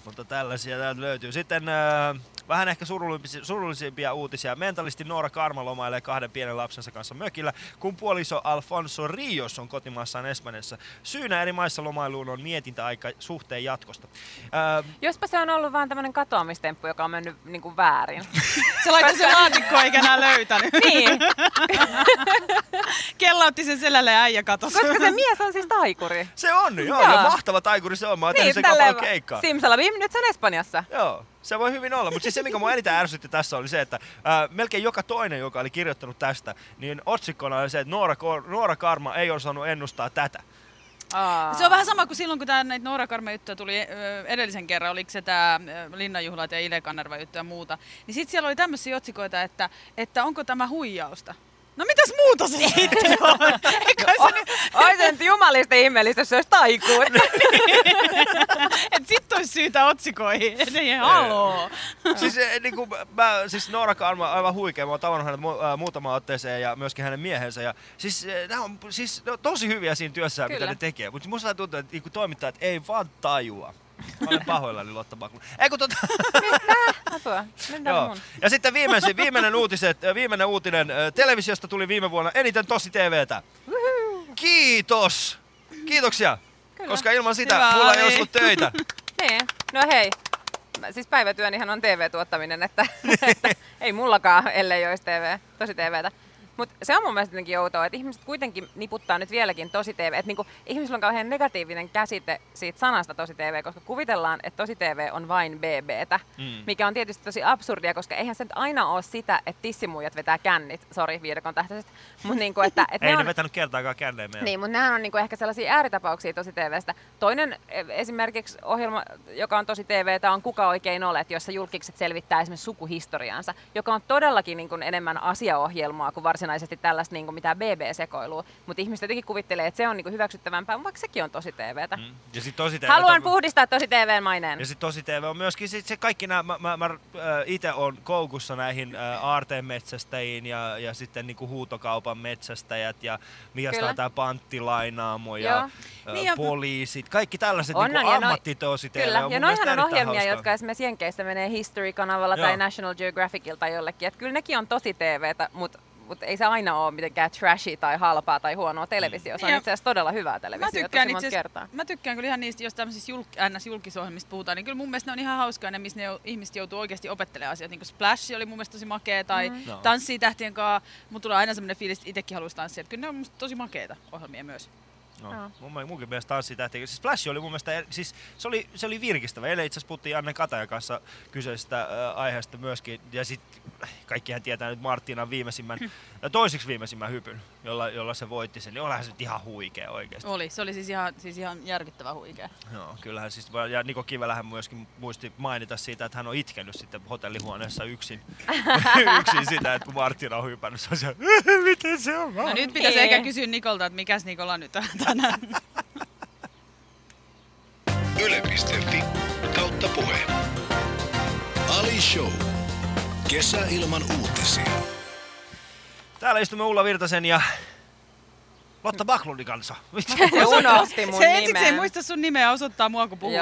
Mutta tällaisia täältä löytyy. Sitten äh, vähän ehkä surullisimpia, surullisimpia uutisia. Mentalisti Noora Karma lomailee kahden pienen lapsensa kanssa mökillä, kun puoliso Alfonso Rios on kotimaassaan Espanjassa. Syynä eri maissa lomailuun on mietintäaika suhteen jatkosta. Äh, Jospa se on ollut vaan tämmöinen katoamistemppu, joka on mennyt niinku väärin. [LAUGHS] Se laittoi sen laatikkoon eikä enää löytänyt. [LAUGHS] niin, [LAUGHS] Kellautti sen selälle ja äijä katosi. koska se mies on siis taikuri. se on, joo, Joo. ja mahtava taikuri se on. Mä oon tehnyt sen tälleen paljon keikkaa. Simsalabim, nyt se on Espanjassa. Joo, se voi hyvin olla. Mutta siis se, mikä mua eniten ärsytti tässä oli se, että ää, melkein joka toinen, joka oli kirjoittanut tästä, niin otsikkona oli se, että Noora, Noora Karma ei osannut ennustaa tätä. Aa. Se on vähän sama kuin silloin, kun näitä Noora Karme juttuja tuli edellisen kerran, oliko se tämä Linnanjuhlat ja Ile Kanerva juttu ja muuta. Niin sitten siellä oli tämmöisiä otsikoita, että, että onko tämä huijausta. No mitäs muuta se sitten [LAUGHS] on? Eikä se nyt, Oi se nyt jumalista ihmeellistä, jos se olisi taikuuri. [LAUGHS] et sit olisi syytä otsikoihin. Et [LAUGHS] Ei, haloo. siis, eh, niin kuin, mä, siis Noora on aivan huikea. Mä oon tavannut hänet mu- muutamaan otteeseen ja myöskin hänen miehensä. Ja, siis, eh, nämä on siis, ne on tosi hyviä siinä työssä, mitä Kyllä. ne tekee. Mutta musta tuntuu, että niin toimittajat ei vaan tajua. Mä olen pahoillani Lotta Backlund. Ei kun tota... Apua. Joo. mun. Ja sitten viimeisin, viimeinen, uutiset, viimeinen uutinen. Televisiosta tuli viime vuonna eniten Tosi TVtä. Kiitos! Kiitoksia! Kyllä. Koska ilman sitä Hyvä, mulla ei olisi ollut töitä. [LAUGHS] Niin, no hei. Siis päivätyönihän on TV-tuottaminen, että, että ei mullakaan, ellei olisi TV, tosi TVtä. Mutta se on mun mielestä jotenkin outoa, että ihmiset kuitenkin niputtaa nyt vieläkin tosi TV. Että niinku, ihmisillä on kauhean negatiivinen käsite siitä sanasta tosi TV, koska kuvitellaan, että tosi TV on vain BBtä, mm. mikä on tietysti tosi absurdia, koska eihän se nyt aina ole sitä, että tissimuijat vetää kännit, sori viidakon tähtäiset, mutta niinku, että, että Ei ne ne on, vetänyt kertaakaan känneen meidän. niin, mutta nämä on niinku ehkä sellaisia ääritapauksia tosi TVstä. Toinen e, esimerkiksi ohjelma, joka on tosi TVtä, on Kuka oikein olet, jossa julkikset selvittää esimerkiksi sukuhistoriansa, joka on todellakin niinku enemmän asiaohjelmaa kuin varsinaisesti tällaista niinku mitään BB-sekoilua. Mutta ihmiset jotenkin kuvittelee, että se on niinku hyväksyttävämpää, vaikka sekin on tosi TVtä. Mm. Ja sit tosi TV Haluan on- puhdistaa tosi TVn maineen. Ja sitten tosi TV on myöskin sit se kaikki nämä, mä, mä, mä äh, itse on koukussa näihin äh, aarteen metsästäjiin ja, ja sitten niinku huutokaupan metsästäjät ja mikä on tämä panttilainaamo ja, äh, Niin ja- poliisit, kaikki tällaiset On, on, ja noi- ammattitosi TV Kyllä, on ja noihän on ohjelmia, hauskaa. jotka esimerkiksi Jenkeissä menee History-kanavalla Joo. tai National Geographicilla tai jollekin. Et kyllä nekin on tosi TVtä, mutta mut ei se aina ole mitenkään trashy tai halpaa tai huonoa televisio. Se on Ja- itse asiassa todella hyvää Mä televisiota tykkään, tosi kertaa. mä tykkään kyllä ihan niistä, jos tämmöisistä julk, NS-julkisohjelmista puhutaan, niin kyllä mun mielestä ne on ihan hauskaa ne, missä ne ihmiset joutuu oikeasti opettelemaan asioita. Niin kuin Splash oli mun mielestä tosi makea, tai mm. Joo. Tanssii tähtien kanssa. Mun tulee aina semmoinen fiilis, että itsekin haluaisi tanssia. Että kyllä ne on musta tosi makeita ohjelmia myös. No, mun, mielestä- munkin mielestä tanssitähti. Siis Splash oli mun mielestä, er- siis se oli, se oli virkistävä. Eilen itse asiassa puhuttiin Janne Katajan kanssa kyseisestä äh, aiheesta myöskin. Ja sitten kaikkihan tietää nyt Marttinan viimeisimmän, ja toiseksi viimeisimmän hypyn, jolla, jolla se voitti sen. Niin olihan se nyt ihan huikea oikeasti. Oli, se oli siis ihan, siis ihan järkyttävä huikea. Joo, kyllähän siis, ja Niko Kivelähän myöskin muisti mainita siitä, että hän on itkenyt sitten hotellihuoneessa yksin, [LAUGHS] yksin sitä, että kun Marttina on hypännyt, se on se, [LAUGHS] miten se on No nyt pitäisi ehkä kysyä Nikolta, että mikäs Nikola nyt on tänään. [LAUGHS] Yle.fi kautta puhe. Ali Show. Kesä ilman uutisia. Täällä istumme Ulla Virtasen ja Lotta Backlundin kanssa. Se unohti mun se ensiksi ei nimeä. muista sun nimeä osoittaa mua, kun puhuu.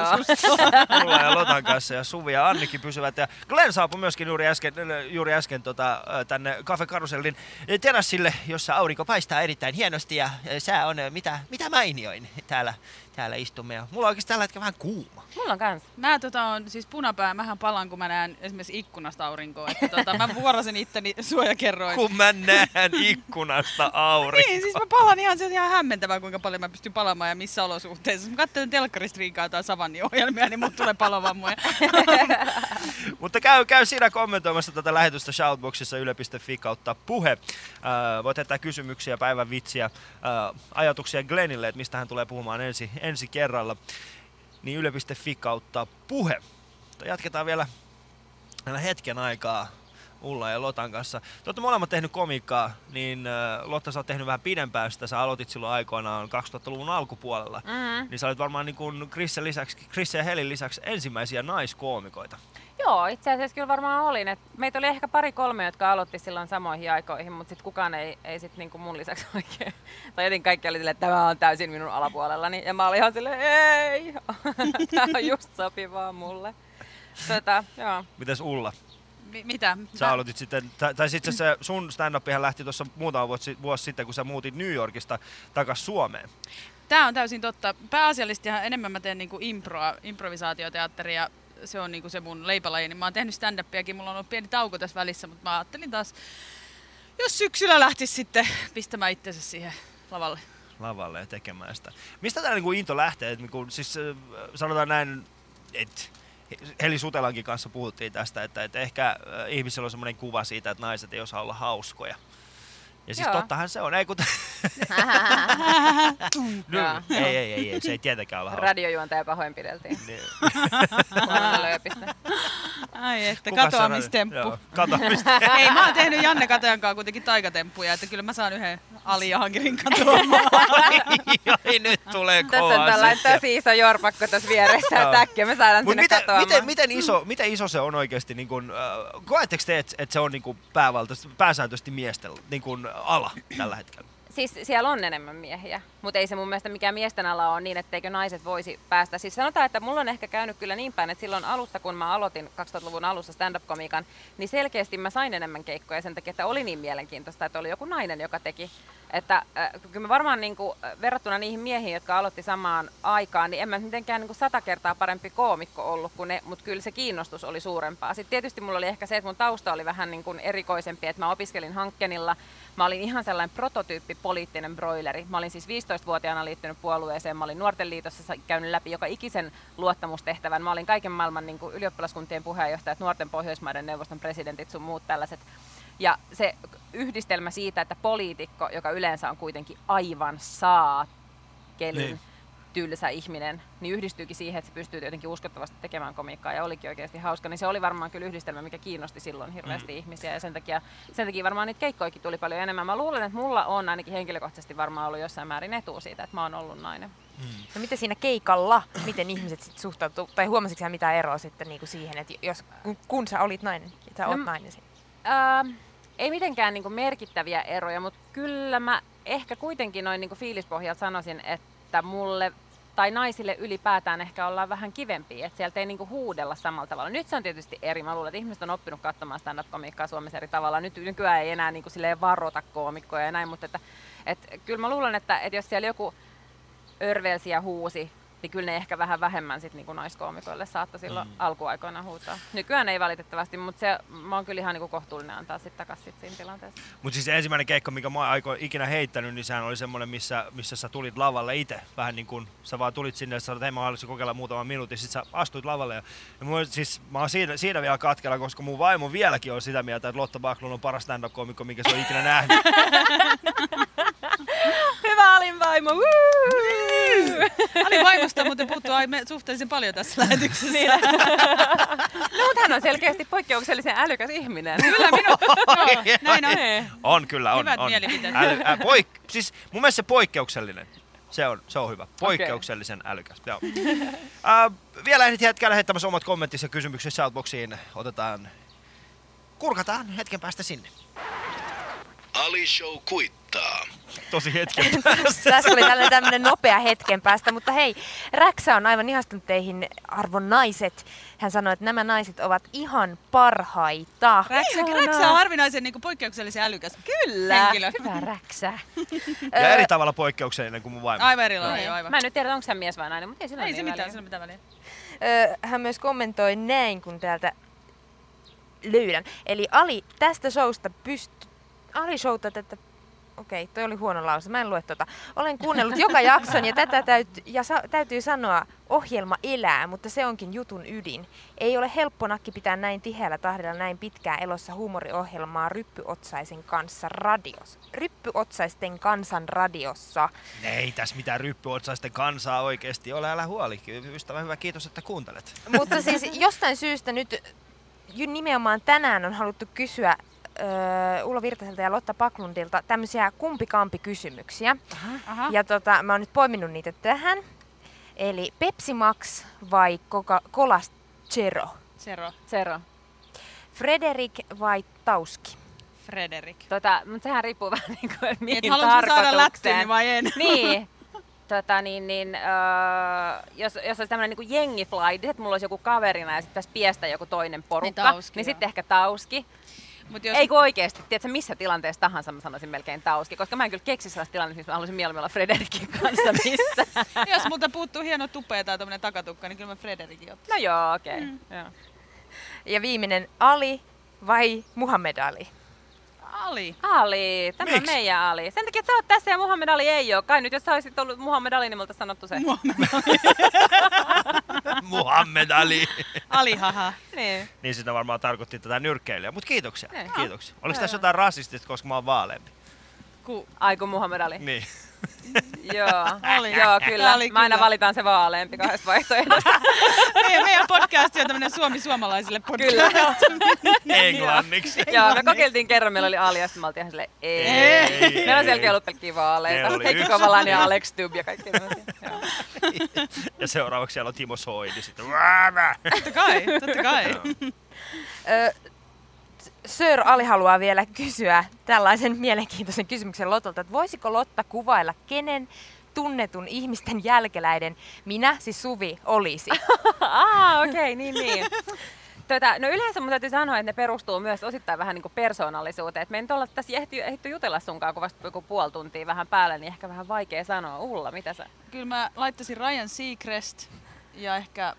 [LAUGHS] Ulla ja Lotan kanssa ja Suvi ja Annikin pysyvät. Ja Glenn saapui myöskin juuri äsken, juuri äsken tota, tänne Cafe Karusellin terassille, jossa aurinko paistaa erittäin hienosti ja sää on mitä, mitä mainioin. Täällä, täällä istumme ja mulla on oikeasti tällä hetkellä vähän kuuma. Mulla on kans. Mä tota on siis punapää, mähän palan kun mä näen esimerkiksi ikkunasta aurinkoa. Että tota, mä vuorasen itteni suojakerroin. Kun mä näen ikkunasta aurinko. Niin, siis mä palan ihan, se on ihan hämmentävää, kuinka paljon mä pystyn palaamaan ja missä olosuhteissa. Mä katselen telkkarista riikaa tai savanniohjelmia, niin mut tulee palovammoja. [LAUGHS] Mutta käy, käy siinä kommentoimassa tätä lähetystä Shoutboxissa yle.fi kautta puhe. Äh, voit jättää kysymyksiä, päivän vitsiä, äh, ajatuksia Glennille, että mistä hän tulee puhumaan ensi, ensi kerralla. Niin yle.fi kautta puhe. Mutta jatketaan vielä, hetken aikaa Ulla ja Lotan kanssa. Te olette molemmat tehnyt komiikkaa, niin Lotta sä oot tehnyt vähän pidempään sitä. Sä aloitit silloin aikoinaan 2000-luvun alkupuolella. Mm. Niin sä olet varmaan niin kuin Chrissen lisäksi, Chrissen ja Helin lisäksi ensimmäisiä naiskoomikoita. Joo, itse asiassa kyllä varmaan olin. Et meitä oli ehkä pari-kolme, jotka aloitti silloin samoihin aikoihin, mutta sitten kukaan ei, ei sit niinku mun lisäksi [LAUGHS] oikein. Tai jotenkin kaikki oli silleen, että tämä on täysin minun alapuolellani. Ja mä olin ihan silleen, ei, [LAUGHS] tämä on just sopivaa mulle. Tota, joo. Mites Ulla? Mi- mitä? Sä Mä- aloitit sitten, tai, tai sitten se sun stand-upihan lähti tuossa muutama vuosi, vuosi sitten, kun sä muutit New Yorkista takas Suomeen. Tämä on täysin totta. Pääasiallisesti enemmän mä teen niinku improa, improvisaatioteatteria. Se on niinku se mun leipälaji. Niin mä oon tehnyt stand-upiakin. Mulla on ollut pieni tauko tässä välissä, mutta mä ajattelin taas, jos syksyllä lähtisi sitten pistämään itsensä siihen lavalle. lavalle ja tekemään sitä. Mistä tämä niinku into lähtee? Et niinku, siis äh, sanotaan näin, että Heli Sutelankin kanssa puhuttiin tästä, että, että ehkä äh, ihmisillä on semmoinen kuva siitä, että naiset ei osaa olla hauskoja. Ja siis Joo. tottahan se on. Ei, kun... [LAUGHS] Ei, ei, ei, ei, se ei tietenkään ole hauska. Radiojuontaja pahoinpideltiin. Niin. Lööpistä. Ai että, Kuka katoamistemppu. Joo, Katoamistemppu. [LAUGHS] Ei, mä oon tehnyt Janne Katajan kanssa kuitenkin taikatemppuja, että kyllä mä saan yhden alijahankirin katoamaan. [LAUGHS] Ai, nyt tulee Tässä kova on tällainen tosi iso jorpakko tässä vieressä ja täkkiä me saadaan Mut sinne miten, katoamaan. miten, miten, iso, miten iso se on oikeasti, niin kun, äh, koetteko te, että et se on niin kun päävaltaisesti, pääsääntöisesti miesten niin kun ala tällä hetkellä? Siis siellä on enemmän miehiä, mutta ei se mun mielestä mikään miesten ala ole niin, etteikö naiset voisi päästä. Siis sanotaan, että mulla on ehkä käynyt kyllä niin päin, että silloin alussa, kun mä aloitin 2000-luvun alussa stand-up-komiikan, niin selkeästi mä sain enemmän keikkoja sen takia, että oli niin mielenkiintoista, että oli joku nainen, joka teki. Että äh, kyllä mä varmaan niin kuin, verrattuna niihin miehiin, jotka aloitti samaan aikaan, niin en mä mitenkään niin kuin sata kertaa parempi koomikko ollut kuin ne, mutta kyllä se kiinnostus oli suurempaa. Sitten tietysti mulla oli ehkä se, että mun tausta oli vähän niin kuin erikoisempi, että mä opiskelin Hankkenilla Mä olin ihan sellainen prototyyppi poliittinen broileri. Mä olin siis 15-vuotiaana liittynyt puolueeseen. Mä olin nuorten liitossa käynyt läpi joka ikisen luottamustehtävän. Mä olin kaiken maailman niin kuin ylioppilaskuntien puheenjohtajat, nuorten Pohjoismaiden neuvoston presidentit, sun muut tällaiset. Ja se yhdistelmä siitä, että poliitikko, joka yleensä on kuitenkin aivan saakelin niin tylsä ihminen, niin yhdistyykin siihen, että se pystyy jotenkin uskottavasti tekemään komiikkaa ja olikin oikeasti hauska, niin se oli varmaan kyllä yhdistelmä, mikä kiinnosti silloin hirveästi mm. ihmisiä ja sen takia, sen takia varmaan niitä keikkoikin tuli paljon enemmän. Mä luulen, että mulla on ainakin henkilökohtaisesti varmaan ollut jossain määrin etu siitä, että mä oon ollut nainen. Mm. No miten siinä keikalla, miten ihmiset sit suhtautuu, tai huomasitko mitään eroa sitten niinku siihen, että jos, kun, kun sä olit nainen, ja sä no, oot nainen? Äh, ei mitenkään niinku merkittäviä eroja, mutta kyllä mä ehkä kuitenkin noin niinku fiilispohjalta sanoisin, että että mulle tai naisille ylipäätään ehkä ollaan vähän kivempiä, että sieltä ei niinku huudella samalla tavalla. Nyt se on tietysti eri. Mä luulen, että ihmiset on oppinut katsomaan stand-up-komiikkaa Suomessa eri tavalla. Nyt nykyään ei enää niinku varota koomikkoja ja näin, mutta että, et, kyllä mä luulen, että, että jos siellä joku örvelsi ja huusi niin kyllä ne ehkä vähän vähemmän sit niinku naiskoomikoille saattoi silloin mm. alkuaikoina huutaa. Nykyään ei valitettavasti, mutta se, mä oon kyllä ihan niinku kohtuullinen antaa sitten takaisin sit siinä tilanteessa. Mutta siis ensimmäinen keikka, mikä mä oon ikinä heittänyt, niin sehän oli semmoinen, missä, missä sä tulit lavalle itse. Vähän niin kuin sä vaan tulit sinne ja sanoit, että hei mä haluaisin kokeilla muutaman minuutin, sitten sä astuit lavalle. Ja, ja mulla, siis, mä oon siinä, siinä vielä katkella, koska mun vaimo vieläkin on sitä mieltä, että Lotta Backlund on paras stand-up-komikko, mikä se on ikinä nähnyt. [LAUGHS] Hyvä Alin vaimo! Alin vaimosta muuten puuttuu me suhteellisen paljon tässä [LAUGHS] lähetyksessä. Niin. no, mutta hän on selkeästi poikkeuksellisen älykäs ihminen. Kyllä, minun. [LAUGHS] no, näin on. Niin. On kyllä, on. Hyvät on. mielipiteet. Äly, ä, poik, siis mun mielestä se poikkeuksellinen. Se on, se on hyvä. Poikkeuksellisen okay. älykäs. Joo. äh, vielä ehdit hetken lähettämässä omat kommenttisi ja kysymykset Shoutboxiin. Otetaan, kurkataan hetken päästä sinne. Ali Show kuittaa. Tosi hetken [LAUGHS] päästä. Tässä oli tällainen tämmöinen nopea hetken päästä, mutta hei, Räksä on aivan ihastunut teihin arvon naiset. Hän sanoi, että nämä naiset ovat ihan parhaita. Räksä, Räksä on harvinaisen niin kuin poikkeuksellisen älykäs Kyllä, henkilö. hyvä Räksä. [LAUGHS] ja eri tavalla poikkeuksellinen kuin mun vaimo. Aivan erilainen, no, aivan. Mä en nyt tiedä, onko hän mies vai nainen, mutta ei sillä ei niin se mitään, sillä mitään väliä. Hän myös kommentoi näin, kun täältä löydän. Eli Ali, tästä showsta pystyt Ali showta että Okei, toi oli huono lause. Mä en lue tota. Olen kuunnellut joka jakson ja tätä täyt- ja sa- täytyy sanoa, ohjelma elää, mutta se onkin jutun ydin. Ei ole helppo nakki pitää näin tiheällä tahdilla näin pitkään elossa huumoriohjelmaa ryppyotsaisen kanssa radios. Ryppyotsaisten kansan radiossa. Ei tässä mitään ryppyotsaisten kansaa oikeasti ole, älä huoli. Ystävä hyvä, kiitos, että kuuntelet. Mutta siis jostain syystä nyt nimenomaan tänään on haluttu kysyä uh, Ulla Virtaselta ja Lotta Paklundilta tämmöisiä kumpikampi kysymyksiä. Aha, aha. Ja tota, mä oon nyt poiminut niitä tähän. Eli Pepsi Max vai Coca-Cola Zero? Zero. Zero. Frederik vai Tauski? Frederik. Tota, mutta sehän riippuu vähän [LAUGHS] niin kuin, mihin Et saada lättyni vai en? Niin. [LAUGHS] Tota, niin, niin, öö, jos, jos olisi tämmöinen niin jengifly, että mulla olisi joku kaverina ja sitten pitäisi piestä joku toinen porukka, niin, tauski, niin sitten ehkä tauski. Mut jos... Ei kun oikeesti, tiedätkö, missä tilanteessa tahansa mä sanoisin melkein tauski, koska mä en kyllä keksi sellaista tilannetta, missä mä haluaisin mieluummin olla Frederikin kanssa [LAUGHS] missä. jos multa puuttuu hieno tupea tai tämmönen takatukka, niin kyllä mä Frederikin ottaisin. No joo, okei. Okay. Mm. Joo. Ja viimeinen, Ali vai Muhammed Ali? Ali. Ali, tämä Miks? on meidän Ali. Sen takia, että sä oot tässä ja Muhammed Ali ei ole. Kai nyt jos sä olisit ollut Muhammed Ali, niin multa sanottu se. Muhammed Ali. [LAUGHS] Muhammed Ali. Ali haha. Niin. Niin sitä varmaan tarkoitti tätä nyrkkeilyä. Mutta kiitoksia. Niin. kiitoksia. Oliko tässä jotain rasistista, koska mä oon vaaleampi? Ku... Ai kun Muhammed Ali. Niin. [LAUGHS] Joo, oli. Joo, kyllä. Oli, Mä aina kyllä. valitaan se vaaleampi kahdesta vaihtoehdosta. [LAUGHS] meidän, meidän podcast on tämmöinen Suomi-suomalaisille podcast. Kyllä. [LAUGHS] Englanniksi. Joo, me kokeiltiin kerran, meillä oli Ali, ja me oltiin silleen, ei. ei. Meillä on selkeä ollut pelkkiä vaaleita. Heikki Kovalainen ja Alex Stubb ja kaikki Ja seuraavaksi siellä on Timo Soini sitten. totta kai, totta kai. Sir Ali haluaa vielä kysyä tällaisen mielenkiintoisen kysymyksen Lotolta, että voisiko Lotta kuvailla, kenen tunnetun ihmisten jälkeläiden minä, siis Suvi, olisi? [LAUGHS] Aa, okei, okay, niin niin. Tota, no yleensä mun täytyy sanoa, että ne perustuu myös osittain vähän niin kuin persoonallisuuteen. Et me ei nyt olla tässä ehti, ehti jutella sunkaan, kun vasta joku puoli tuntia vähän päällä, niin ehkä vähän vaikea sanoa. Ulla, mitä sä? Kyllä mä laittaisin Ryan Seacrest ja ehkä...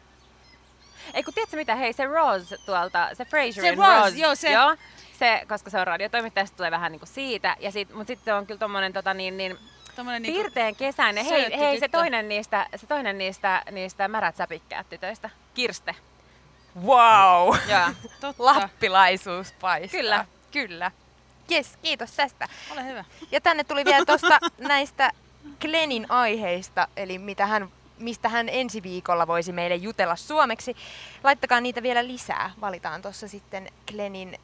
Ei kun tiedätkö mitä, hei se Rose tuolta, se Fraserin Se Rose, joo, se. Joo, se, koska se on radiotoimittaja, se tulee vähän niin kuin siitä. Ja sit, mutta sitten on kyllä tommonen tota, niin, niin, Tommonen niinku... Kesäinen. Hei, hei se toinen niistä, se toinen niistä, niistä märät säpikkäät tytöistä. Kirste. Wow! Joo. [LAUGHS] Totta. Lappilaisuus paistaa. Kyllä. Kyllä. Yes, kiitos tästä. Ole hyvä. Ja tänne tuli vielä tuosta [LAUGHS] näistä Glenin aiheista, eli mitä hän, mistä hän ensi viikolla voisi meille jutella suomeksi. Laittakaa niitä vielä lisää. Valitaan tuossa sitten Glenin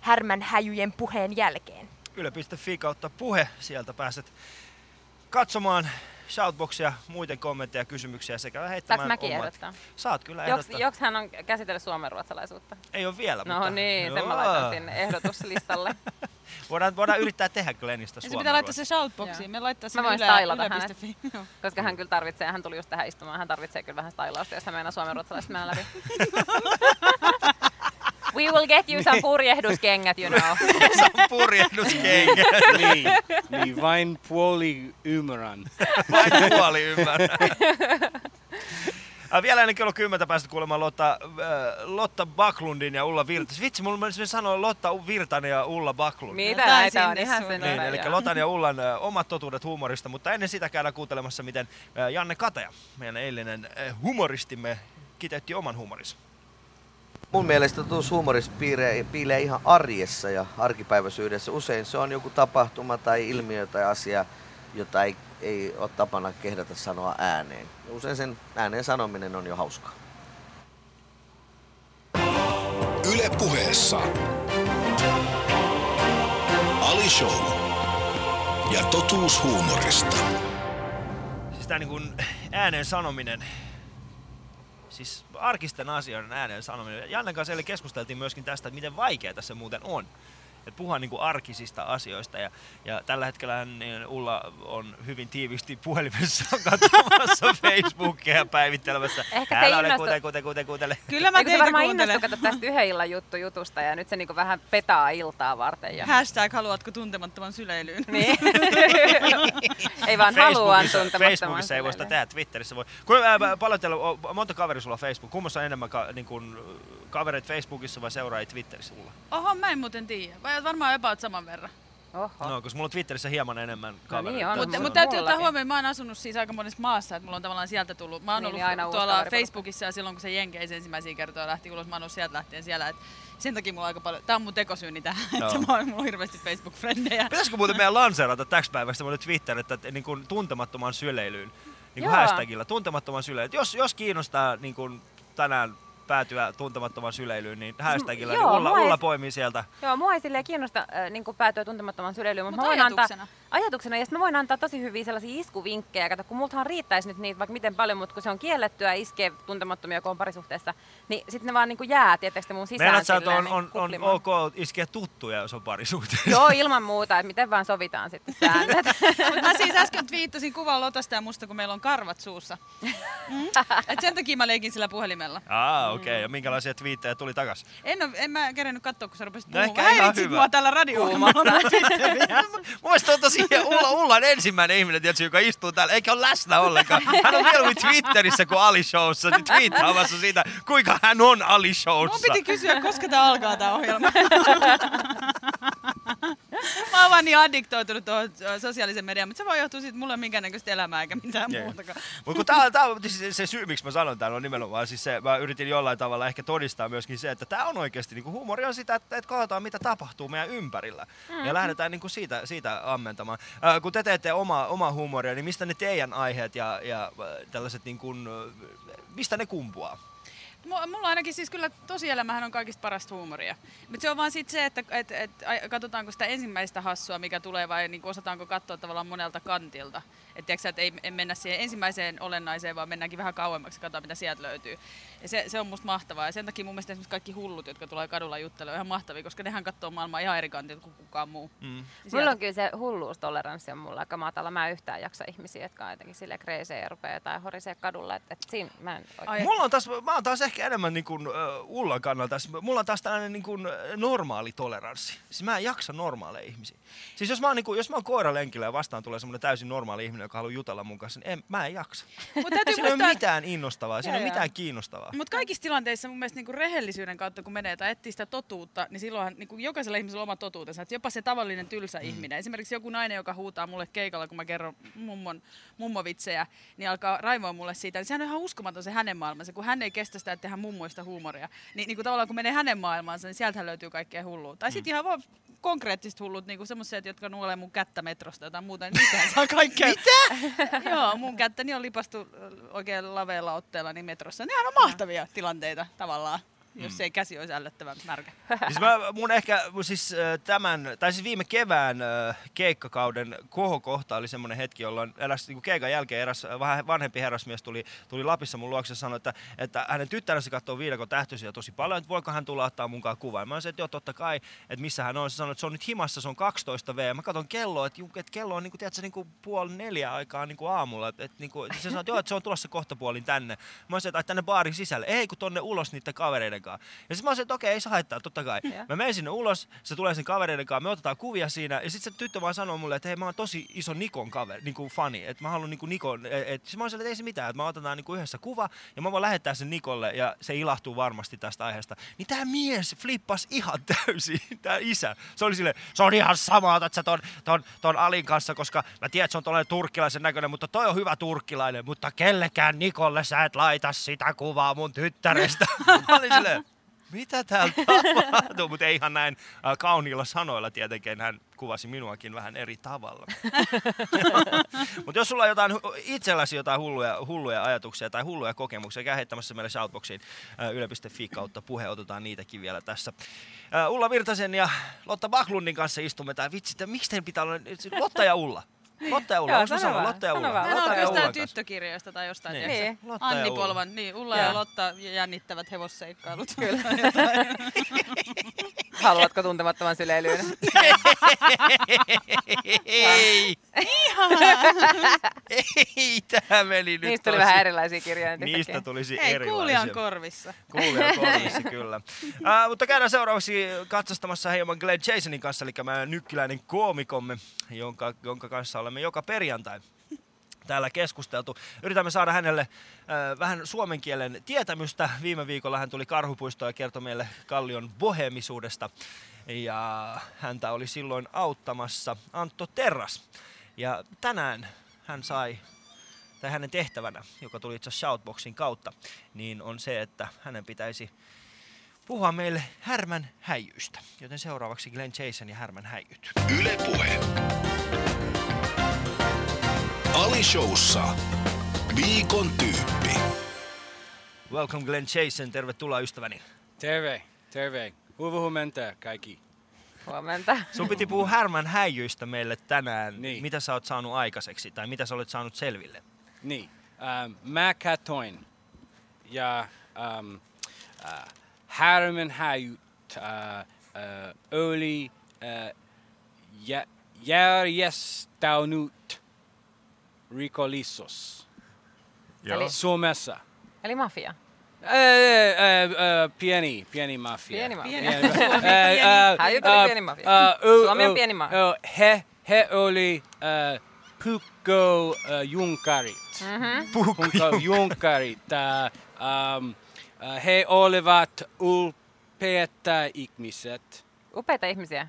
härmän häjyjen puheen jälkeen. Yle.fi kautta puhe. Sieltä pääset katsomaan shoutboxia, muiden kommentteja, kysymyksiä sekä Saanko heittämään mäkin omat. ehdottaa? Saat kyllä Joks, ehdottaa. joks hän on käsitellyt suomenruotsalaisuutta? Ei ole vielä, No mutta... niin, sen mä laitan sinne ehdotuslistalle. [LAUGHS] Voidaan, voidaan yrittää tehdä Glenistä Suomen pitää laittaa se shoutboxiin. Me laittaa sinne voin yle, stylata yle.fi. Joo. Koska hän kyllä tarvitsee, hän tuli just tähän istumaan, hän tarvitsee kyllä vähän stylausta, jos hän meinaa suomenruotsalaiset mennä läpi. [LAUGHS] We will get you some purjehduskengät, you know. [LAUGHS] Se on purjehduskenkä. [LAUGHS] niin, niin, vain puoli ymmärrän. Vain puoli ymmärrän. Äh, Vielä ennen kello 10 pääset kuulemaan Lotta, äh, Lotta Baklundin ja Ulla Virtanen. Vitsi, mulla menisi sanoa Lotta Virtanen ja Ulla Baklund. Mitä näitä on ihan sen. Niin, eli Lotan ja Ullan ö, omat totuudet huumorista, mutta ennen sitä käydään kuuntelemassa, miten ö, Janne Kataja, meidän eilinen ö, humoristimme, kiteytti oman humorinsa. Mun mielestä totuus huumorissa piilee, piilee ihan arjessa ja arkipäiväisyydessä. Usein se on joku tapahtuma tai ilmiö tai asia, jota ei, ei ole tapana kehdata sanoa ääneen. Usein sen ääneen sanominen on jo hauskaa. Yle puheessa. Ali Show. Ja totuus huumorista. Siis tää niin kuin ääneen sanominen, siis arkisten asioiden ääneen sanominen. Jannen kanssa eilen keskusteltiin myöskin tästä, että miten vaikeaa se muuten on. Että puhua niin kuin arkisista asioista ja, ja tällä hetkellä niin Ulla on hyvin tiiviisti puhelimessa [LAUGHS] katsomassa Facebookia ja päivittelemässä. Ehkä se Älä ole innostu- kuuntele, kuuntele, kuuntele, kuuntele. Kyllä mä Eikö teitä varmaan innostu kato tästä yhden illan juttu jutusta ja nyt se niinku vähän petaa iltaa varten jo. Hashtag haluatko tuntemattoman syleilyyn. Niin. [LAUGHS] ei vaan haluan Facebookissa, tuntemattoman Facebookissa ei voi sitä tehdä, Twitterissä voi. Kun, ää, paljon teillä, on- monta kaveri sulla on Facebook? Kummassa on enemmän ka, niin kuin, kavereita Facebookissa vai seuraajia Twitterissä sulla? Oho, mä en muuten tiedä. Vai varmaan about saman verran. Oho. No, koska mulla on Twitterissä hieman enemmän kavereita. niin on, Mutta mulla- mut täytyy ottaa huomioon, mä oon asunut siis aika monessa maassa, että mulla on tavallaan sieltä tullut. Mä oon Niin, ollut niin aina tuolla. Facebookissa ja silloin kun se Jenkeissä ensimmäisiä kertoja lähti ulos, mä oon ollut sieltä lähtien siellä. Et sen takia mulla on aika paljon, tää on mun tekosyyni tähän, [LAUGHS] että Joo. mä oon, mulla on hirveästi Facebook-frendejä. Pitäisikö muuten meidän lanseerata täksi päivästä semmoinen Twitter, että, että niin kuin tuntemattomaan syleilyyn, niin kuin hashtagilla, tuntemattoman syleilyyn. Jos, jos kiinnostaa niin kuin tänään päätyä tuntemattoman syleilyyn, niin hashtagilla, joo, niin Ulla, ei- Ulla poimii sieltä. Joo, mua ei silleen kiinnosta äh, niin päätyä tuntemattoman syleilyyn, mutta Mut mä voin antaa ajatuksena. ja sit mä voin antaa tosi hyviä sellaisia iskuvinkkejä. Kato, kun multahan riittäisi nyt niitä vaikka miten paljon, mutta kun se on kiellettyä iskee tuntemattomia, kun on parisuhteessa, niin sitten ne vaan niin jää, tietysti mun sisään Meinaat sä, että on, on, niin on kuplimaan. ok iskeä tuttuja, jos on parisuhteessa? Joo, ilman muuta, että miten vaan sovitaan sitten säännöt. [LAUGHS] Mut mä siis äsken twiittasin kuvan Lotasta ja musta, kun meillä on karvat suussa. Mm. Et sen takia mä leikin sillä puhelimella. Aa, okei. Okay. Ja minkälaisia twiittejä tuli takas? En, oo, en mä kerennyt katsoa, kun sä rupesit No puhumaan. ehkä Mä ihan häiritsit mua tällä radiolla. [LAUGHS] Mun mielestä on tosi Ulla, Ulla on ensimmäinen ihminen, tiedätkö, joka istuu täällä, eikä ole läsnä ollenkaan. Hän on mieluummin Twitterissä kuin Ali Showssa, niin twiittaamassa siitä, kuinka hän on Ali Mun Showssa. piti kysyä, koska tää alkaa tää ohjelma. [LAUGHS] [LAUGHS] Mä oon vaan niin addiktoitunut tuohon sosiaalisen mediaan, mutta se voi johtua siitä, mulla ei ole minkäännäköistä elämää eikä mitään Jee. muutakaan. Mutta kun tää, tää on se, se, syy, miksi mä sanon tämän, on nimenomaan siis se, mä yritin jollain tavalla ehkä todistaa myöskin se, että tämä on oikeasti, niin huumori on sitä, että, että katsotaan mitä tapahtuu meidän ympärillä. Mm. Ja lähdetään niin kuin siitä, siitä ammentamaan. Äh, kun te teette oma, oma huumoria, niin mistä ne teidän aiheet ja, ja tällaiset niin kuin, mistä ne kumpuaa? Mu- Mulla ainakin siis kyllä tosielämähän on kaikista parasta huumoria. Mutta se on vaan sit se, että et, et, katsotaanko sitä ensimmäistä hassua, mikä tulee, vai niin osataanko katsoa tavallaan monelta kantilta. Että tiiäksä, et ei, ei mennä siihen ensimmäiseen olennaiseen, vaan mennäänkin vähän kauemmaksi ja katsotaan, mitä sieltä löytyy. Ja se, se on musta mahtavaa. Ja sen takia mun mielestä esimerkiksi kaikki hullut, jotka tulee kadulla juttelemaan, on ihan mahtavia, koska nehän katsoo maailmaa ihan eri kantilta kuin kukaan muu. Mm. Mulla sieltä- on kyllä se hulluustoleranssi on mulla aika matala. Mä en yhtään jaksa ihmisiä, jotka on jotenkin sille kreisejä ja rupeaa jotain horisee kadulla. Et, et siinä mä en oikein... Ai- Mulla on taas, mä oon taas ehkä enemmän niin kuin, uh, Ullan kannalta, tässä. mulla on taas tällainen niin kuin, normaali toleranssi. Siis mä en jaksa normaaleja ihmisiä. Siis jos mä oon, niin kuin, jos mä oon koiralenkillä ja vastaan tulee semmoinen täysin normaali ihminen, joka haluaa jutella mun kanssa, niin en, mä en jaksa. Mut täytyy Siinä ei ole mitään innostavaa, siinä ei ole mitään kiinnostavaa. Mutta kaikissa tilanteissa mun mielestä niinku rehellisyyden kautta, kun menee tai etsii sitä totuutta, niin silloinhan niinku jokaisella ihmisellä on oma totuutensa. Et jopa se tavallinen tylsä mm. ihminen. Esimerkiksi joku nainen, joka huutaa mulle keikalla, kun mä kerron mummon, mummovitsejä, niin alkaa raivoa mulle siitä. Niin sehän on ihan uskomaton se hänen maailmansa, kun hän ei kestä sitä, että tehdään mummoista huumoria. Niin, niin kuin tavallaan kun menee hänen maailmaansa, niin sieltähän löytyy kaikkea hullua. Tai sitten ihan vaan konkreettiset hullut, niin semmoiset, jotka nuolee mun kättä metrosta tai muuta, niin niitähän saa kaikkea. [LAUGHS] Mitä? [LAUGHS] Joo, mun kättäni on lipastu oikein laveella otteella niin metrossa. Nehän on mahtavia tilanteita tavallaan, jos ei käsi olisi ällöttävän märkä. [LAUGHS] Siis mä, mun ehkä siis tämän, tai siis viime kevään keikkakauden kohokohta oli semmoinen hetki, jolloin eräs niin keikan jälkeen eräs äh, vähän vanhempi herrasmies tuli, tuli Lapissa mun luokse ja sanoi, että, että hänen tyttärensä katsoo viidakon tähtöisiä tosi paljon, että voiko hän tulla ottaa mukaan kuvan. Mä sanoin, että joo, totta kai, että missä hän on. Se sanoi, että se on nyt himassa, se on 12 V. Mä katson kelloa, että, että kello on niin kuin, tiedätkö, niin kuin puoli neljä aikaa niin kuin aamulla. Että, että, niin kuin, se sanoi, että joo, että se on tulossa kohta puolin tänne. Mä sanoin, että tänne baarin sisälle. Ei, kun tonne ulos niiden kavereiden kanssa. Ja sitten mä sanoin, että okei, ei se haittaa, totta kai. Joo. Mä menen sinne ulos, se tulee sen kavereiden kanssa, me otetaan kuvia siinä. Ja sitten se tyttö vaan sanoo mulle, että hei, mä oon tosi iso Nikon kaveri, niin kuin fani. Että mä haluan niin kuin Nikon, et, et, sit mä sille, että ei se mitään, että mä otetaan niin kuin yhdessä kuva ja mä voin lähettää sen Nikolle ja se ilahtuu varmasti tästä aiheesta. Niin tää mies flippas ihan [LAUGHS] täysin, tää isä. Se oli sille, se on ihan sama, otat sä ton, ton, ton Alin kanssa, koska mä tiedän, että se on tollainen turkkilaisen näköinen, mutta toi on hyvä turkkilainen, mutta kellekään Nikolle sä et laita sitä kuvaa mun tyttärestä. [LAUGHS] mä olin silleen, mitä täällä tapahtuu? Mutta ei ihan näin äh, kauniilla sanoilla tietenkin. Hän kuvasi minuakin vähän eri tavalla. [LAUGHS] Mutta jos sulla on jotain, itselläsi jotain hulluja, hulluja ajatuksia tai hulluja kokemuksia, käy heittämässä meille shoutboxiin äh, yle.fi kautta puhe. Otetaan niitäkin vielä tässä. Äh, Ulla Virtasen ja Lotta Backlundin kanssa istumme täällä. Vitsi, miksi teidän pitää olla Lotta ja Ulla? Lotta ja Ulla, Joo, onko mä sano vaan, Lotta ja sano Ulla. on Lotta ja jostain tyttökirjoista tai jostain. Niin. tiedätkö? Niin. Lotta ja Anni Ulla. Polvan, niin Ulla Joo. ja Lotta jännittävät hevosseikkailut. Kyllä. [LAUGHS] [LAUGHS] [LAUGHS] [LAUGHS] Haluatko tuntemattoman syleilyyn? Ei! Ei, tämä meni nyt Niistä tuli tosi- vähän erilaisia kirjoja. Niistä tulisi Hei, erilaisia. kuulijan korvissa. Kuulijan [LAUGHS] korvissa, kyllä. Uh, mutta käydään seuraavaksi katsastamassa hieman Glenn Jasonin kanssa, eli meidän nykkiläinen koomikomme, jonka, jonka kanssa olemme joka perjantai täällä keskusteltu. Yritämme saada hänelle äh, vähän suomen kielen tietämystä. Viime viikolla hän tuli Karhupuistoon ja kertoi meille Kallion bohemisuudesta. Ja häntä oli silloin auttamassa Antto Terras. Ja tänään hän sai, tai hänen tehtävänä, joka tuli itse Shoutboxin kautta, niin on se, että hänen pitäisi puhua meille härmän häijyistä. Joten seuraavaksi Glenn Jason ja härmän häijyt. Yle Puhe. Ali Showssa. Viikon tyyppi. Welcome Glenn Jason, tervetuloa ystäväni. Terve, terve. Hyvää huomenta kaikki. Huomenta. Sun piti puhua härmän häijyistä meille tänään. Niin. Mitä sä oot saanut aikaiseksi tai mitä sä olet saanut selville? Niin, ähm, mä katoin ja ähm, äh, härmän häjyt äh, äh, oli äh, jä, järjestänyt rikollisuus Eli- Suomessa. Eli mafia. Äh, äh, äh, pieni, pieni mafia. Pieni mafia. Pieni. Suomi äh, pieni. mafia. Suomi on pieni ö, He, he oli äh, Pukko äh, Junkarit. Mm-hmm. Pukko Junkarit. Äh, he olivat ulpeita ihmiset. Upeita ihmisiä. Äh,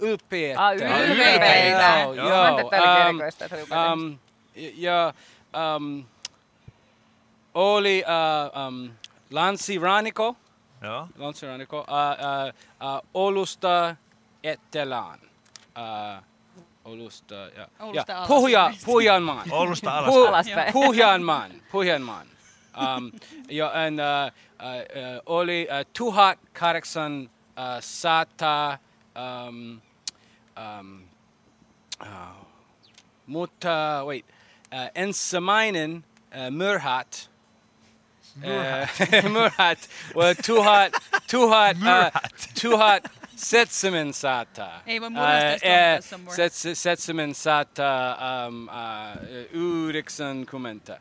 ylpeitä. Ah, ylpeitä. Joo, Joo. joo. Mä ajattelin, että oli erikoista, että oli upeita um, ja um, oli uh, um, Lansiraniko, Joo. Lansiraniko uh, uh, uh, Olusta Etelään. Uh, Olusta, ja, Oulusta ja Puhja. Puhjanmaan. Oulusta alas. Pu- Alaspäin. Puhjanmaan. Puhjanmaan. Um, ja, and, uh, uh, uh, oli uh, tuhat kahdeksan uh, sata um, um, uh, mutta wait, uh, ensimmäinen uh, myrhat Uh, [LAUGHS] Murhat. Well, tuhat, [LAUGHS] tuhat, uh, tuhat seitsemän sata. Ei voi uh, tuossa on murha. set, seitsemän sata um, uh, yhdeksänkymmentä.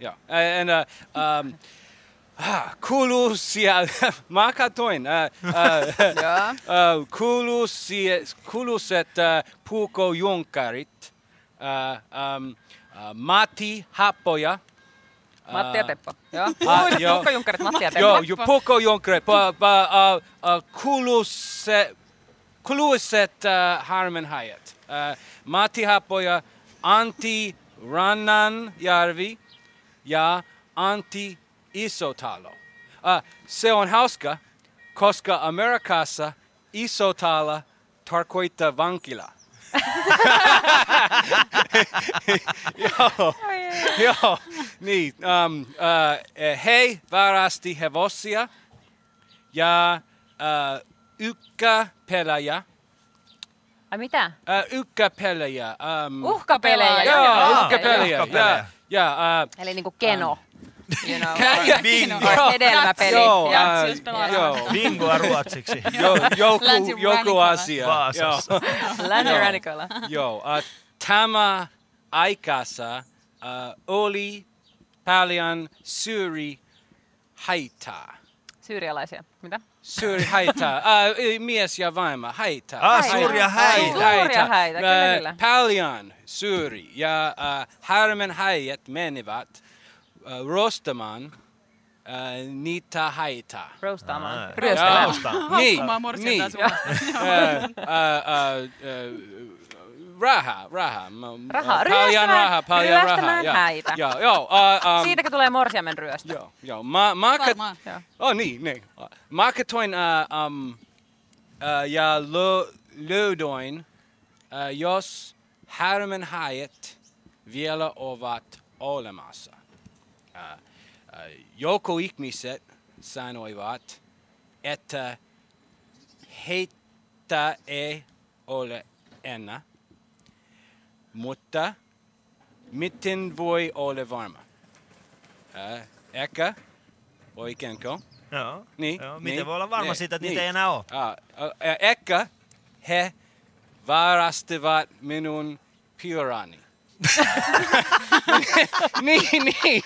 Joo. Uh, and, uh, um, ah, kuuluu siellä, [LAUGHS] mä katoin, uh, uh, uh, sie, kuuluiset uh, um, uh, Matti Happoja, Matti ja Teppo. Joo. [LAUGHS] Joo. Puukkojunkkarit Matti ja [LAUGHS] Teppo. Joo, ju puukojunkarit, pa, pa, uh, uh, kuuluiset, kuuluiset uh, harmenhajat. Uh, Matti Happoja, Antti Rannanjärvi ja Antti Isotalo. Uh, se on hauska, koska Amerikassa Isotala tarkoittaa vankila. Joo, joo, niin. Um, uh, he varasti hevosia ja uh, ykkäpelejä. Ai mitä? Uh, ykkäpelejä. Um, Uhkapelejä. Joo, uhkapelejä. Ja, ja, uh, Eli niinku keno. You know, [LAUGHS] Ja- Bingo. Hedelmäpeli. Joo, Jatsi, jos joo. Bingoa ruotsiksi. [LAUGHS] Jo, joku, joku asia. Vaasassa. [LAUGHS] Joo. Uh, tämä aikassa uh, oli paljon suuri haittaa. Syyrialaisia. Mitä? Suuri haittaa. Uh, mies ja vaimo haittaa. Ah, suuria häitä. Suuria häitä, kyllä, Uh, kyllä. Paljon suuri. Ja uh, harmen häijät menivät uh, rostamaan uh, niitä haittaa. Roastaamaan. Ryöstämään. Niin, niin. uh, uh, uh, rahaa. M- Rahaa. Paljon Ryöstämään- rahaa, paljon. Joo, häitä. Joo, joo. Uh, um, Siitäkö tulee morsiamen ryöstö? Joo, joo. Mä, mä kat... Varmaan. Joo. Oh, niin, niin. Mä katoin uh, um, uh, ja lö, löydöin, uh, jos härmenhäät vielä ovat olemassa. Uh, uh, joku ihmiset sanoivat, että heitä ei ole enää, mutta miten voi olla varma? Uh, ehkä, oikeinko? Joo. Niin, Joo. Miten niin, voi olla varma niin, siitä, että niin. niitä ei enää ole? Uh, ehkä he varastivat minun pyöräni. Niin, niin.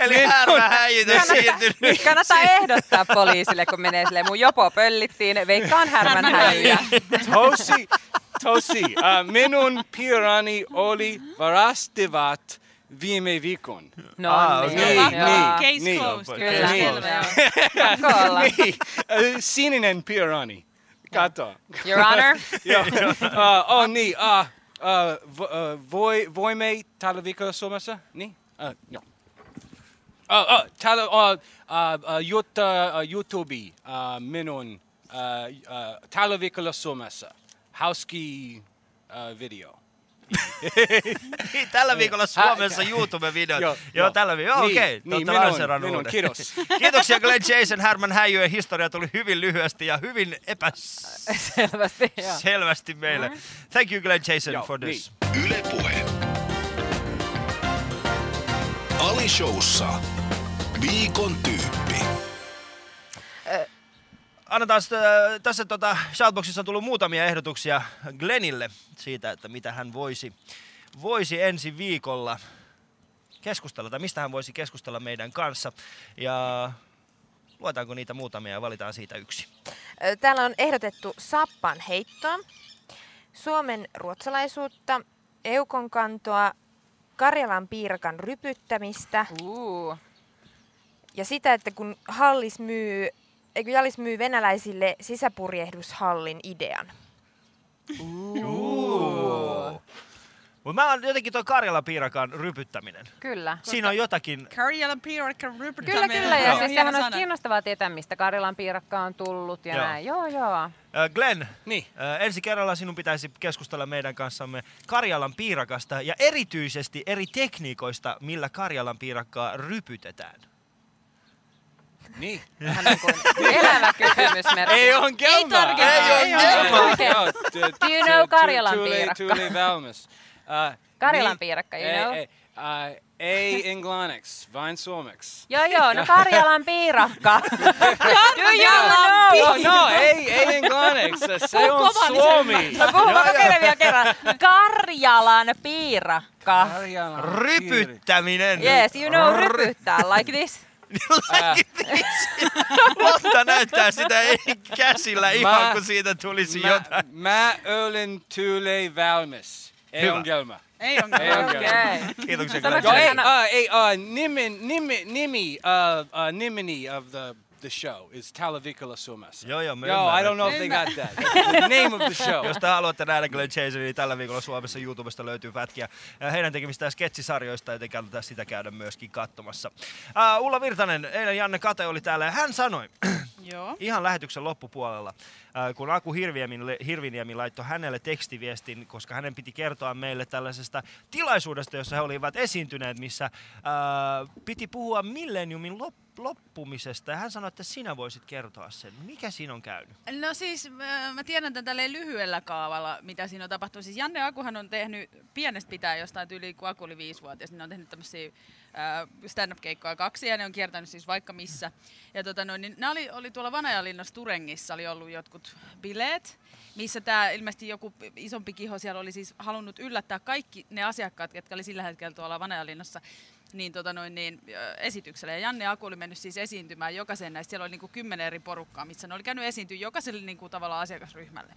Eli härmä häijytys siirtynyt. Kannattaa ehdottaa poliisille, kun menee silleen, mun jopo pöllittiin, veikkaan härmänhäijyjä. Tosi, tosi. Uh, minun pyöräni oli varastivat viime viikon. No Ah, niin, okei. joo. Niin, Case niin. closed. Kyllä. Niin. Selvä, [LAUGHS] niin. Uh, sininen pyöräni. Kato. Your honor. [LAUGHS] Joo. Uh, oh niin, uh, uh, vo, uh, voi, voimme tällä viikolla Suomessa? Niin? Uh, joo. Uh, uh, tällä, uh, uh, uh, jutta, uh, YouTube, uh, minun uh, uh, tällä viikolla Suomessa. Hauski uh, video. Niin, Tällä viikolla Suomessa YouTube-videot. Joo, Joo, joo. tällä viikolla. Joo, Niin, okei. niin, Totta minun- minun, kiitos. [LAUGHS] Kiitoksia Glenn Jason. Härmän häijyjen historia tuli hyvin lyhyesti ja hyvin Selvästi, joo. epäselvästi meille. Thank you Glenn Jason Joo, for this. Yle Puhe. Ali Showssa. Viikon tyyppi. Annetaan sitä, tässä tota, Shoutboxissa on tullut muutamia ehdotuksia Glennille siitä, että mitä hän voisi, voisi ensi viikolla keskustella, tai mistä hän voisi keskustella meidän kanssa. Ja luetaanko niitä muutamia ja valitaan siitä yksi. Täällä on ehdotettu sappan heittoa, Suomen ruotsalaisuutta, eukon kantoa, Karjalan piirakan rypyttämistä Uh. ja sitä, että kun Hallis myy, eikö Jallis myy venäläisille sisäpurjehdushallin idean. Mutta mä oon jotenkin toi Karjala piirakan rypyttäminen. Kyllä. Siinä on jotakin... Karjalan piirakka rypyttäminen. Kyllä, kyllä. Ja siis sehän olisi kiinnostavaa tietää, mistä Karjalan piirakka on tullut ja Joo. näin. Joo, joo. Glenn, Niin. ensi kerralla sinun pitäisi keskustella meidän kanssamme Karjalan piirakasta ja erityisesti eri tekniikoista, millä Karjalan piirakkaa rypytetään. Niin. Vähän niin kuin elävä kysymysmerkki. Ei on kelmaa. tarkempaa, Ei ei on kelmaa. Do you know Karjalan piirakka? Tuli valmis. Uh, Karjalan piirakka, you ei, know? Ei, uh, ei englanniksi, vain suomeksi. Joo, joo, no Karjalan piirakka. [LAUGHS] Do you know? No, no, ei, ei englanniksi, se on suomi. No puhu, mä kokeilen vielä kerran. Karjalan piirakka. Karjalan Rypyttäminen! Yes, you know, rypyttää like this. Lotta näyttää sitä ei käsillä ihan Mä- kun siitä tulisi Mä, jotain. mä olen tule valmis. Ei Hyvä. ongelma. Ei on Ei ongelma. Okei. Kiitoksia ei, uh, ei, uh, nimi, nimi, nimi, uh, uh, nimeni of the, the show is Talavikola Suomessa. Joo, joo, me Yo, I don't know if they got that. The [LAUGHS] name of the show. Jos te haluatte nähdä Glenn Chaserin, niin tällä viikolla Suomessa YouTubesta löytyy pätkiä heidän tekemistään sketsisarjoista, joten kannattaa sitä käydä myöskin katsomassa. Uh, Ulla Virtanen, eilen Janne Kate oli täällä ja hän sanoi, [CLEARS THROAT] Joo. ihan lähetyksen loppupuolella, äh, kun Aku Hirviniemi laittoi hänelle tekstiviestin, koska hänen piti kertoa meille tällaisesta tilaisuudesta, jossa he olivat esiintyneet, missä äh, piti puhua milleniumin lop- loppumisesta. Ja hän sanoi, että sinä voisit kertoa sen. Mikä siinä on käynyt? No siis äh, mä tiedän tämän tälleen lyhyellä kaavalla, mitä siinä on tapahtunut. Siis Janne Akuhan on tehnyt pienestä pitää jostain yli, kun Aku oli viisivuotias, niin ne on tehnyt tämmöisiä äh, stand-up-keikkoja kaksi ja ne on kiertänyt siis vaikka missä. Ja tota noin, niin nämä oli, oli tuolla Vanajalinnassa Turengissa, oli ollut jotkut bileet, missä tämä ilmeisesti joku isompi kiho siellä oli siis halunnut yllättää kaikki ne asiakkaat, jotka oli sillä hetkellä tuolla Vanajalinnassa niin, tota noin, niin, ö, esitykselle. Ja Janne Aku oli mennyt siis esiintymään jokaisen näistä. Siellä oli niinku kymmenen eri porukkaa, missä ne oli käynyt esiintyä jokaiselle niinku, tavallaan asiakasryhmälle.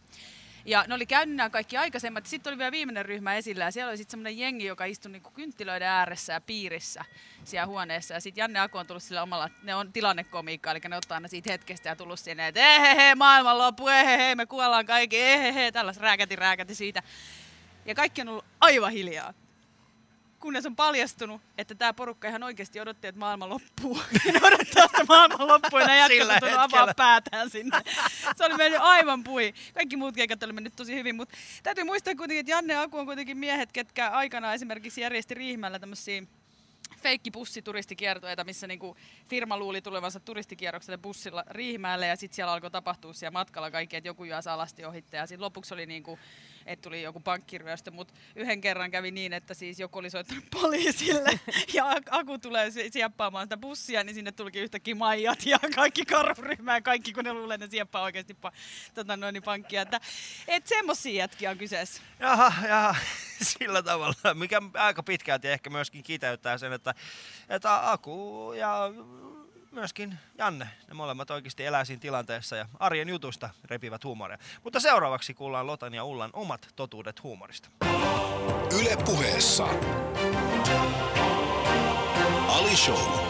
Ja ne oli käynyt nämä kaikki aikaisemmat. Sitten oli vielä viimeinen ryhmä esillä ja siellä oli sitten semmoinen jengi, joka istui niinku kynttilöiden ääressä ja piirissä siellä huoneessa. Ja sitten Janne Aku on tullut sillä omalla, ne on tilannekomiikkaa, eli ne ottaa aina siitä hetkestä ja tullut sinne, että ehehe, maailman loppu, ehehe, me kuollaan kaikki, ehehe, tällaista rääkäti, rääkäti siitä. Ja kaikki on ollut aivan hiljaa kunnes on paljastunut, että tämä porukka ihan oikeasti odotti, että maailma loppuu. Ja [LAUGHS] ne odottaa sitä maailman loppua ja jätkät on avaa päätään sinne. Se oli mennyt aivan pui. Kaikki muut keikat oli mennyt tosi hyvin, mutta täytyy muistaa kuitenkin, että Janne ja Aku on kuitenkin miehet, ketkä aikana esimerkiksi järjesti Riihimäellä tämmöisiä feikki bussituristikiertoita, missä niinku firma luuli tulevansa turistikierrokselle bussilla Riihimäelle ja sitten siellä alkoi tapahtua siellä matkalla kaikki, että joku jää alasti ohitte ja sitten lopuksi oli niinku, että tuli joku pankkiryöstö, mutta yhden kerran kävi niin, että siis joku oli soittanut [LAUGHS] poliisille ja Aku tulee si- sieppaamaan sitä bussia, niin sinne tulikin yhtäkkiä maijat ja kaikki karhuryhmä ja kaikki, kun ne luulee, ne sieppaa oikeasti pa- tota noin, niin pankkia. Että, et semmosia jätkiä on kyseessä. Jaha, jaha, [LAUGHS] sillä tavalla, mikä aika pitkälti ehkä myöskin kiteyttää sen, että, että Aku ja myöskin Janne, ne molemmat oikeasti elää siinä tilanteessa ja arjen jutusta repivät huumoria. Mutta seuraavaksi kuullaan Lotan ja Ullan omat totuudet huumorista. Yle puheessa. Ali Show.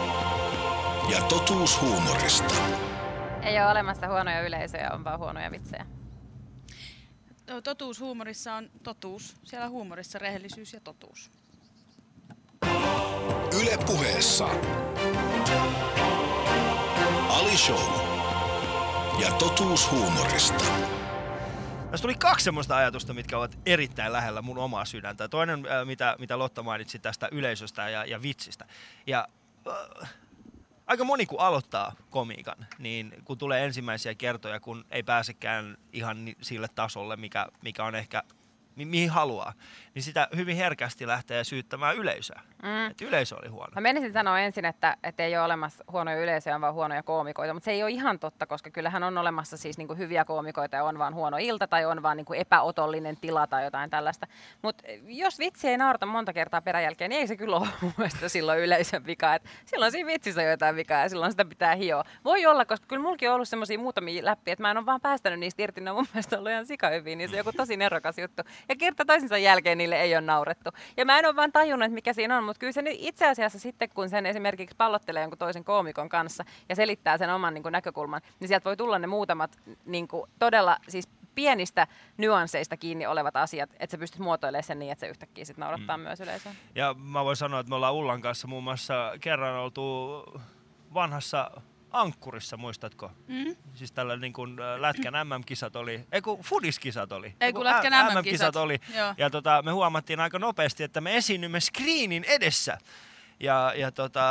Ja totuus huumorista. Ei ole olemassa huonoja yleisöjä, on vaan huonoja vitsejä. No, Totuus huumorissa on totuus. Siellä huumorissa rehellisyys ja totuus. Yle puheessa. Ali Show. Ja totuus huumorista. Tässä tuli kaksi semmoista ajatusta, mitkä ovat erittäin lähellä mun omaa sydäntä. Toinen, äh, mitä, mitä Lotta mainitsi tästä yleisöstä ja, ja vitsistä. Ja äh, aika moni kun aloittaa komiikan, niin kun tulee ensimmäisiä kertoja, kun ei pääsekään ihan sille tasolle, mikä, mikä on ehkä mi- mihin haluaa, niin sitä hyvin herkästi lähtee syyttämään yleisöä. Mm. Että yleisö oli huono. Mä menisin sanoa ensin, että, että ei ole olemassa huonoja yleisöjä, vaan huonoja koomikoita, mutta se ei ole ihan totta, koska kyllähän on olemassa siis niinku hyviä koomikoita ja on vaan huono ilta tai on vaan niinku epäotollinen tila tai jotain tällaista. Mutta jos vitsi ei naurata monta kertaa peräjälkeen, niin ei se kyllä ole mun mielestä silloin yleisön vika. Et silloin siinä vitsissä on jotain vikaa ja silloin sitä pitää hioa. Voi olla, koska kyllä mullakin on ollut semmoisia muutamia läppiä, että mä en ole vaan päästänyt niistä irti, ne on mun mielestä ollut ihan sikahyviä, niin se on joku tosi nerokas juttu. Ja kerta toisensa jälkeen niille ei ole naurettu. Ja mä en ole vaan tajunnut, että mikä siinä on, mutta kyllä se nyt itse asiassa sitten, kun sen esimerkiksi pallottelee jonkun toisen koomikon kanssa ja selittää sen oman niin kuin, näkökulman, niin sieltä voi tulla ne muutamat niin kuin, todella siis pienistä nyansseista kiinni olevat asiat, että sä pystyt muotoilemaan sen niin, että se yhtäkkiä sit naurattaa mm. myös yleisöä. Ja mä voin sanoa, että me ollaan Ullan kanssa muun muassa kerran oltu vanhassa Ankkurissa, muistatko? Mm. Siis tällä niin kuin äh, Lätkän MM-kisat oli, ei kun Fudiskisat oli. Ei kun Lätkän MM-kisat. MM-kisat oli. Joo. Ja tota, me huomattiin aika nopeasti, että me esiinnymme screenin edessä. Ja, ja tota,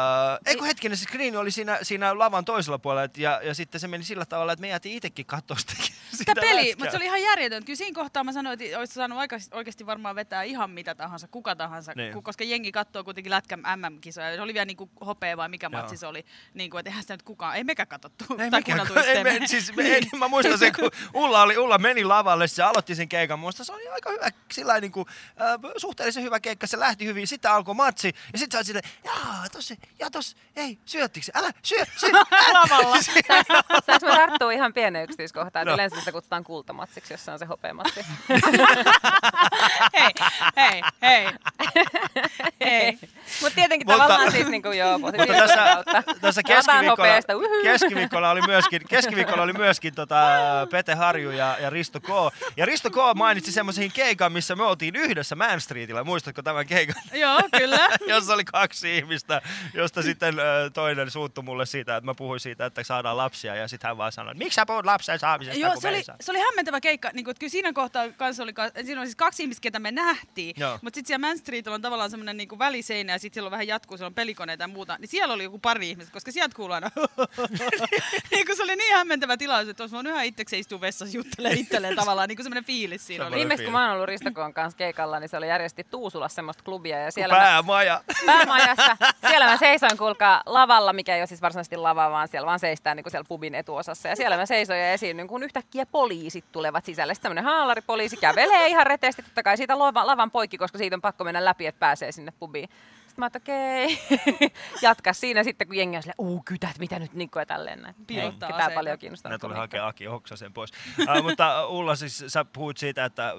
ei kun hetkinen, se screen oli siinä, siinä lavan toisella puolella, et ja, ja sitten se meni sillä tavalla, että me jäätiin itsekin katsoa sitä, [LAUGHS] sitä Tämä peli, mutta se oli ihan järjetön. Kyllä siinä kohtaa mä sanoin, että olisit saanut oikeasti, oikeasti varmaan vetää ihan mitä tahansa, kuka tahansa, Niin. niin. koska jengi katsoo kuitenkin lätkän MM-kisoja. Se oli vielä niinku hopea vai mikä Joo. matsi se oli. Niin kuin, että eihän sitä nyt kukaan, ei mekään katsottu. Ei [LAUGHS] tai kuunneltu ei, me, siis, me, ei, mä muistan sen, kun [LAUGHS] Ulla, oli, Ulla meni lavalle, se aloitti sen keikan. Muista se oli aika hyvä, sillä niin kuin, äh, suhteellisen hyvä keikka, se lähti hyvin. Sitten alkoi matsi, ja sitten sä oot silleen, jaa, tossa, ja tossa, ei, syöttikö se? Älä, syö, syö. [LAUGHS] Lavalla. [LAUGHS] Saanko mä tarttua ihan pieneen yksityiskohtaan, että No. yleensä sitä kutsutaan kultamatsiksi, jos se on se hopeamatsi. [LAUGHS] hei, hei, hei. hei. Mutta tietenkin Mutta- tavallaan siis niinku joo, Mutta tässä, kautta. tässä keskiviikolla, keskiviikolla oli myöskin, keskiviikolla oli myöskin tota, Pete Harju ja, ja Risto K. Ja Risto K mainitsi semmoisen keikan, missä me oltiin yhdessä Man Streetillä. Muistatko tämän keikan? Joo, kyllä. jossa oli kaksi ihmistä, josta sitten toinen suuttui mulle siitä, että mä puhuin siitä, että saadaan lapsia. Ja sitten hän vaan sanoi, että miksi sä puhut lapsen saamisesta, Joo, se oli, ei saa?" se oli hämmentävä keikka. Niin kuin, että kyllä siinä kohtaa kanssa oli, siinä oli siis kaksi ihmistä, ketä me nähtiin. Joo. Mutta sitten siellä Man Streetillä on tavallaan semmoinen niin väliseinä ja sitten siellä on vähän jatkuu, siellä on pelikoneita ja muuta. Niin siellä oli joku pari ihmistä, koska sieltä kuuluu aina. [LAUGHS] niin kuin se oli niin hämmentävä tilaisuus, että olisi voinut ihan itsekseen istua vessassa juttelemaan itselleen tavallaan. Niin kuin semmoinen fiilis siinä oli. Viimeksi kun mä oon ollut Ristokoon kanssa keikalla, niin se oli järjesti Tuusulassa semmoista klubia. Ja siellä mä, Päämaja. Päämajassa, siellä mä seisoin kuulkaa lavalla, mikä ei ole siis varsinaisesti lava, vaan siellä vaan seistään niin kuin siellä pubin etuosassa. Ja siellä mä seisoin ja esiinnyin, kun yhtäkkiä poliisit tulevat sisälle. Sitten semmoinen haalaripoliisi kävelee ihan reteesti, totta kai siitä lavan, lavan poikki, koska siitä on pakko mennä läpi, että pääsee sinne pubiin. Sitten mä että okei, [LAUGHS] jatka siinä sitten, kun jengi on silleen, uu kytät, mitä nyt, niin kuin ja tälleen näin. Ei Piilottaa ketään aseita. paljon kiinnostaa. Ne tuli hakea Aki Oksasen pois. uh, mutta Ulla, siis sä puhuit siitä, että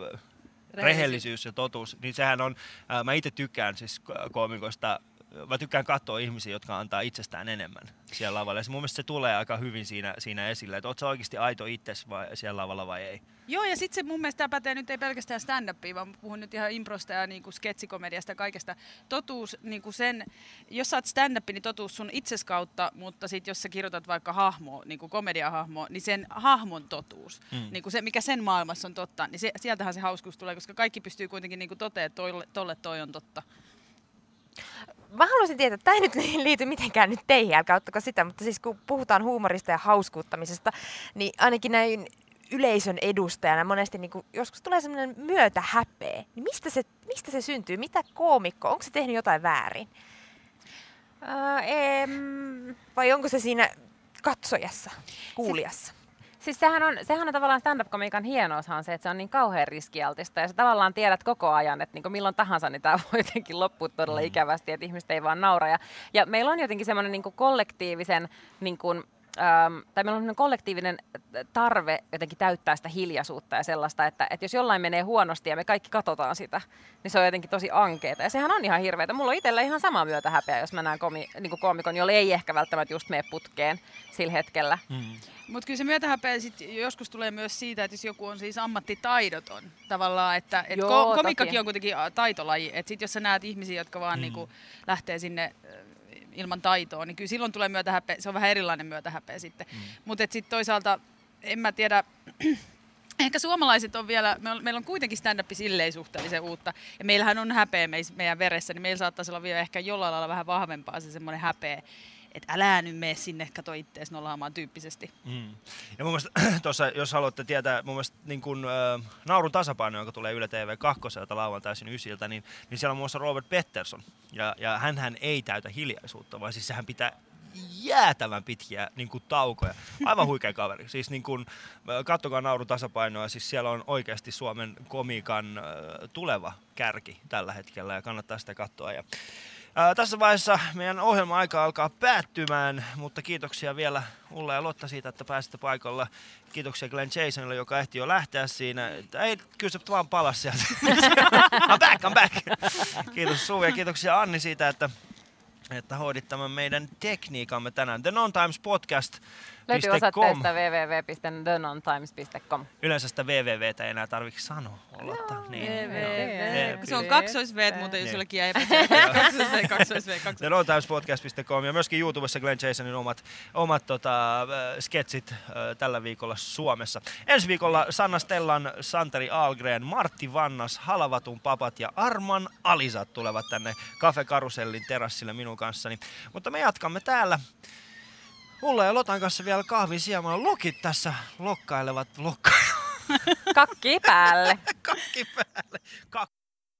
rehellisyys ja totuus, niin sehän on, uh, mä itse tykkään siis ko- koomikoista, mä tykkään katsoa ihmisiä, jotka antaa itsestään enemmän siellä lavalla. Ja se, mun mielestä se tulee aika hyvin siinä, siinä esille, että oot sä oikeasti aito itses vai, siellä lavalla vai ei. Joo, ja sitten se mun mielestä tää pätee nyt ei pelkästään stand-upia, vaan puhun nyt ihan improsta ja niinku sketsikomediasta ja kaikesta. Totuus, niinku sen, jos sä oot stand niin totuus sun itses kautta, mutta sitten jos sä kirjoitat vaikka hahmo, niinku komediahahmo, niin sen hahmon totuus, mm. niinku se, mikä sen maailmassa on totta, niin se, sieltähän se hauskuus tulee, koska kaikki pystyy kuitenkin niinku toteamaan, että tolle, tolle toi on totta. Mä haluaisin tietää, että tämä ei nyt liity mitenkään nyt teihin, älkää ottako sitä, mutta siis kun puhutaan huumorista ja hauskuuttamisesta, niin ainakin näin yleisön edustajana monesti niin kuin, joskus tulee semmoinen myötä häpeä. Niin mistä se, mistä se syntyy? Mitä koomikko? Onko se tehnyt jotain väärin? Ää, em, Vai onko se siinä katsojassa, kuulijassa? Siis sehän on, sehän on tavallaan stand-up-komiikan hienoushan se, että se on niin kauhean riskialtista ja sä tavallaan tiedät koko ajan, että niin milloin tahansa niin tämä voi jotenkin loppua todella ikävästi, että ihmiset ei vaan naura. Ja, ja meillä on jotenkin semmoinen niin kollektiivisen, niin kuin, ähm, tai meillä on kollektiivinen tarve jotenkin täyttää sitä hiljaisuutta ja sellaista, että, että jos jollain menee huonosti ja me kaikki katsotaan sitä, niin se on jotenkin tosi ankeeta. Ja sehän on ihan hirveätä. Mulla on itsellä ihan sama myötä häpeä, jos mä näen komi, niin kuin koomikon, jolle ei ehkä välttämättä just mene putkeen sillä hetkellä. Mutta kyllä se myötähäpeä sit joskus tulee myös siitä, että jos joku on siis ammattitaidoton tavallaan, että et Joo, ko- komikkakin toki. on kuitenkin taitolaji, että sit jos sä näet ihmisiä, jotka vaan mm. niinku lähtee sinne ilman taitoa, niin kyllä silloin tulee myötähäpeä, se on vähän erilainen myötähäpeä sitten. Mm. Mutta sitten toisaalta, en mä tiedä, [CLEARS THROAT] Ehkä suomalaiset on vielä, meillä on kuitenkin stand-up silleen suhteellisen uutta, ja meillähän on häpeä meidän veressä, niin meillä saattaisi olla vielä ehkä jollain lailla vähän vahvempaa se semmoinen häpeä, että älä nyt mene sinne, kato ittees nolaamaan tyyppisesti. Mm. Ja mun mielestä [CLEARS THROAT] tuossa, jos haluatte tietää, mun mielestä niin kun, äh, Naurun tasapaino, joka tulee Yle TV 2 lauantaisin ysiltä, niin, niin siellä on muun muassa Robert Pettersson. Ja, ja hän ei täytä hiljaisuutta, vaan siis sehän pitää jäätävän pitkiä niin kuin taukoja. Aivan huikea kaveri. Siis niin kuin, kattokaa Naurun tasapainoa, siis siellä on oikeasti Suomen komikan äh, tuleva kärki tällä hetkellä ja kannattaa sitä katsoa. Ja, Ää, tässä vaiheessa meidän ohjelma-aika alkaa päättymään, mutta kiitoksia vielä Ulla ja Lotta siitä, että pääsitte paikalla. Kiitoksia Glenn Jasonille, joka ehti jo lähteä siinä. Ei, kyllä se vaan palas sieltä. [LAUGHS] I'm back, I'm back. Kiitos Suu ja kiitoksia Anni siitä, että että hoidit tämän meidän tekniikamme tänään. The Non Times Podcast. Löytyy osoitteesta www.thenonttimes.com. Yleensä sitä wwwtä ei enää tarvitse sanoa. Olata. Niin. VVV. Se on kaksois V, mutta jos Niin. jollekin jäi. Kaksois [LAUGHS] V, kaksois V, kaksois V. The NoTimesPodcast.com ja myöskin YouTubessa Glenn Jasonin omat, omat tota, äh, sketsit äh, tällä viikolla Suomessa. Ensi viikolla Sanna Stellan, Santeri Algren, Martti Vannas, Halavatun papat ja Arman Alisat tulevat tänne Cafe Karusellin terassille minun kanssani. Mutta me jatkamme täällä. Ulla ja Lotan kanssa vielä kahvin sijaan. Lokit tässä lokkailevat, lokkailevat [LAUGHS] Kakki päälle. kakki päälle. Kak-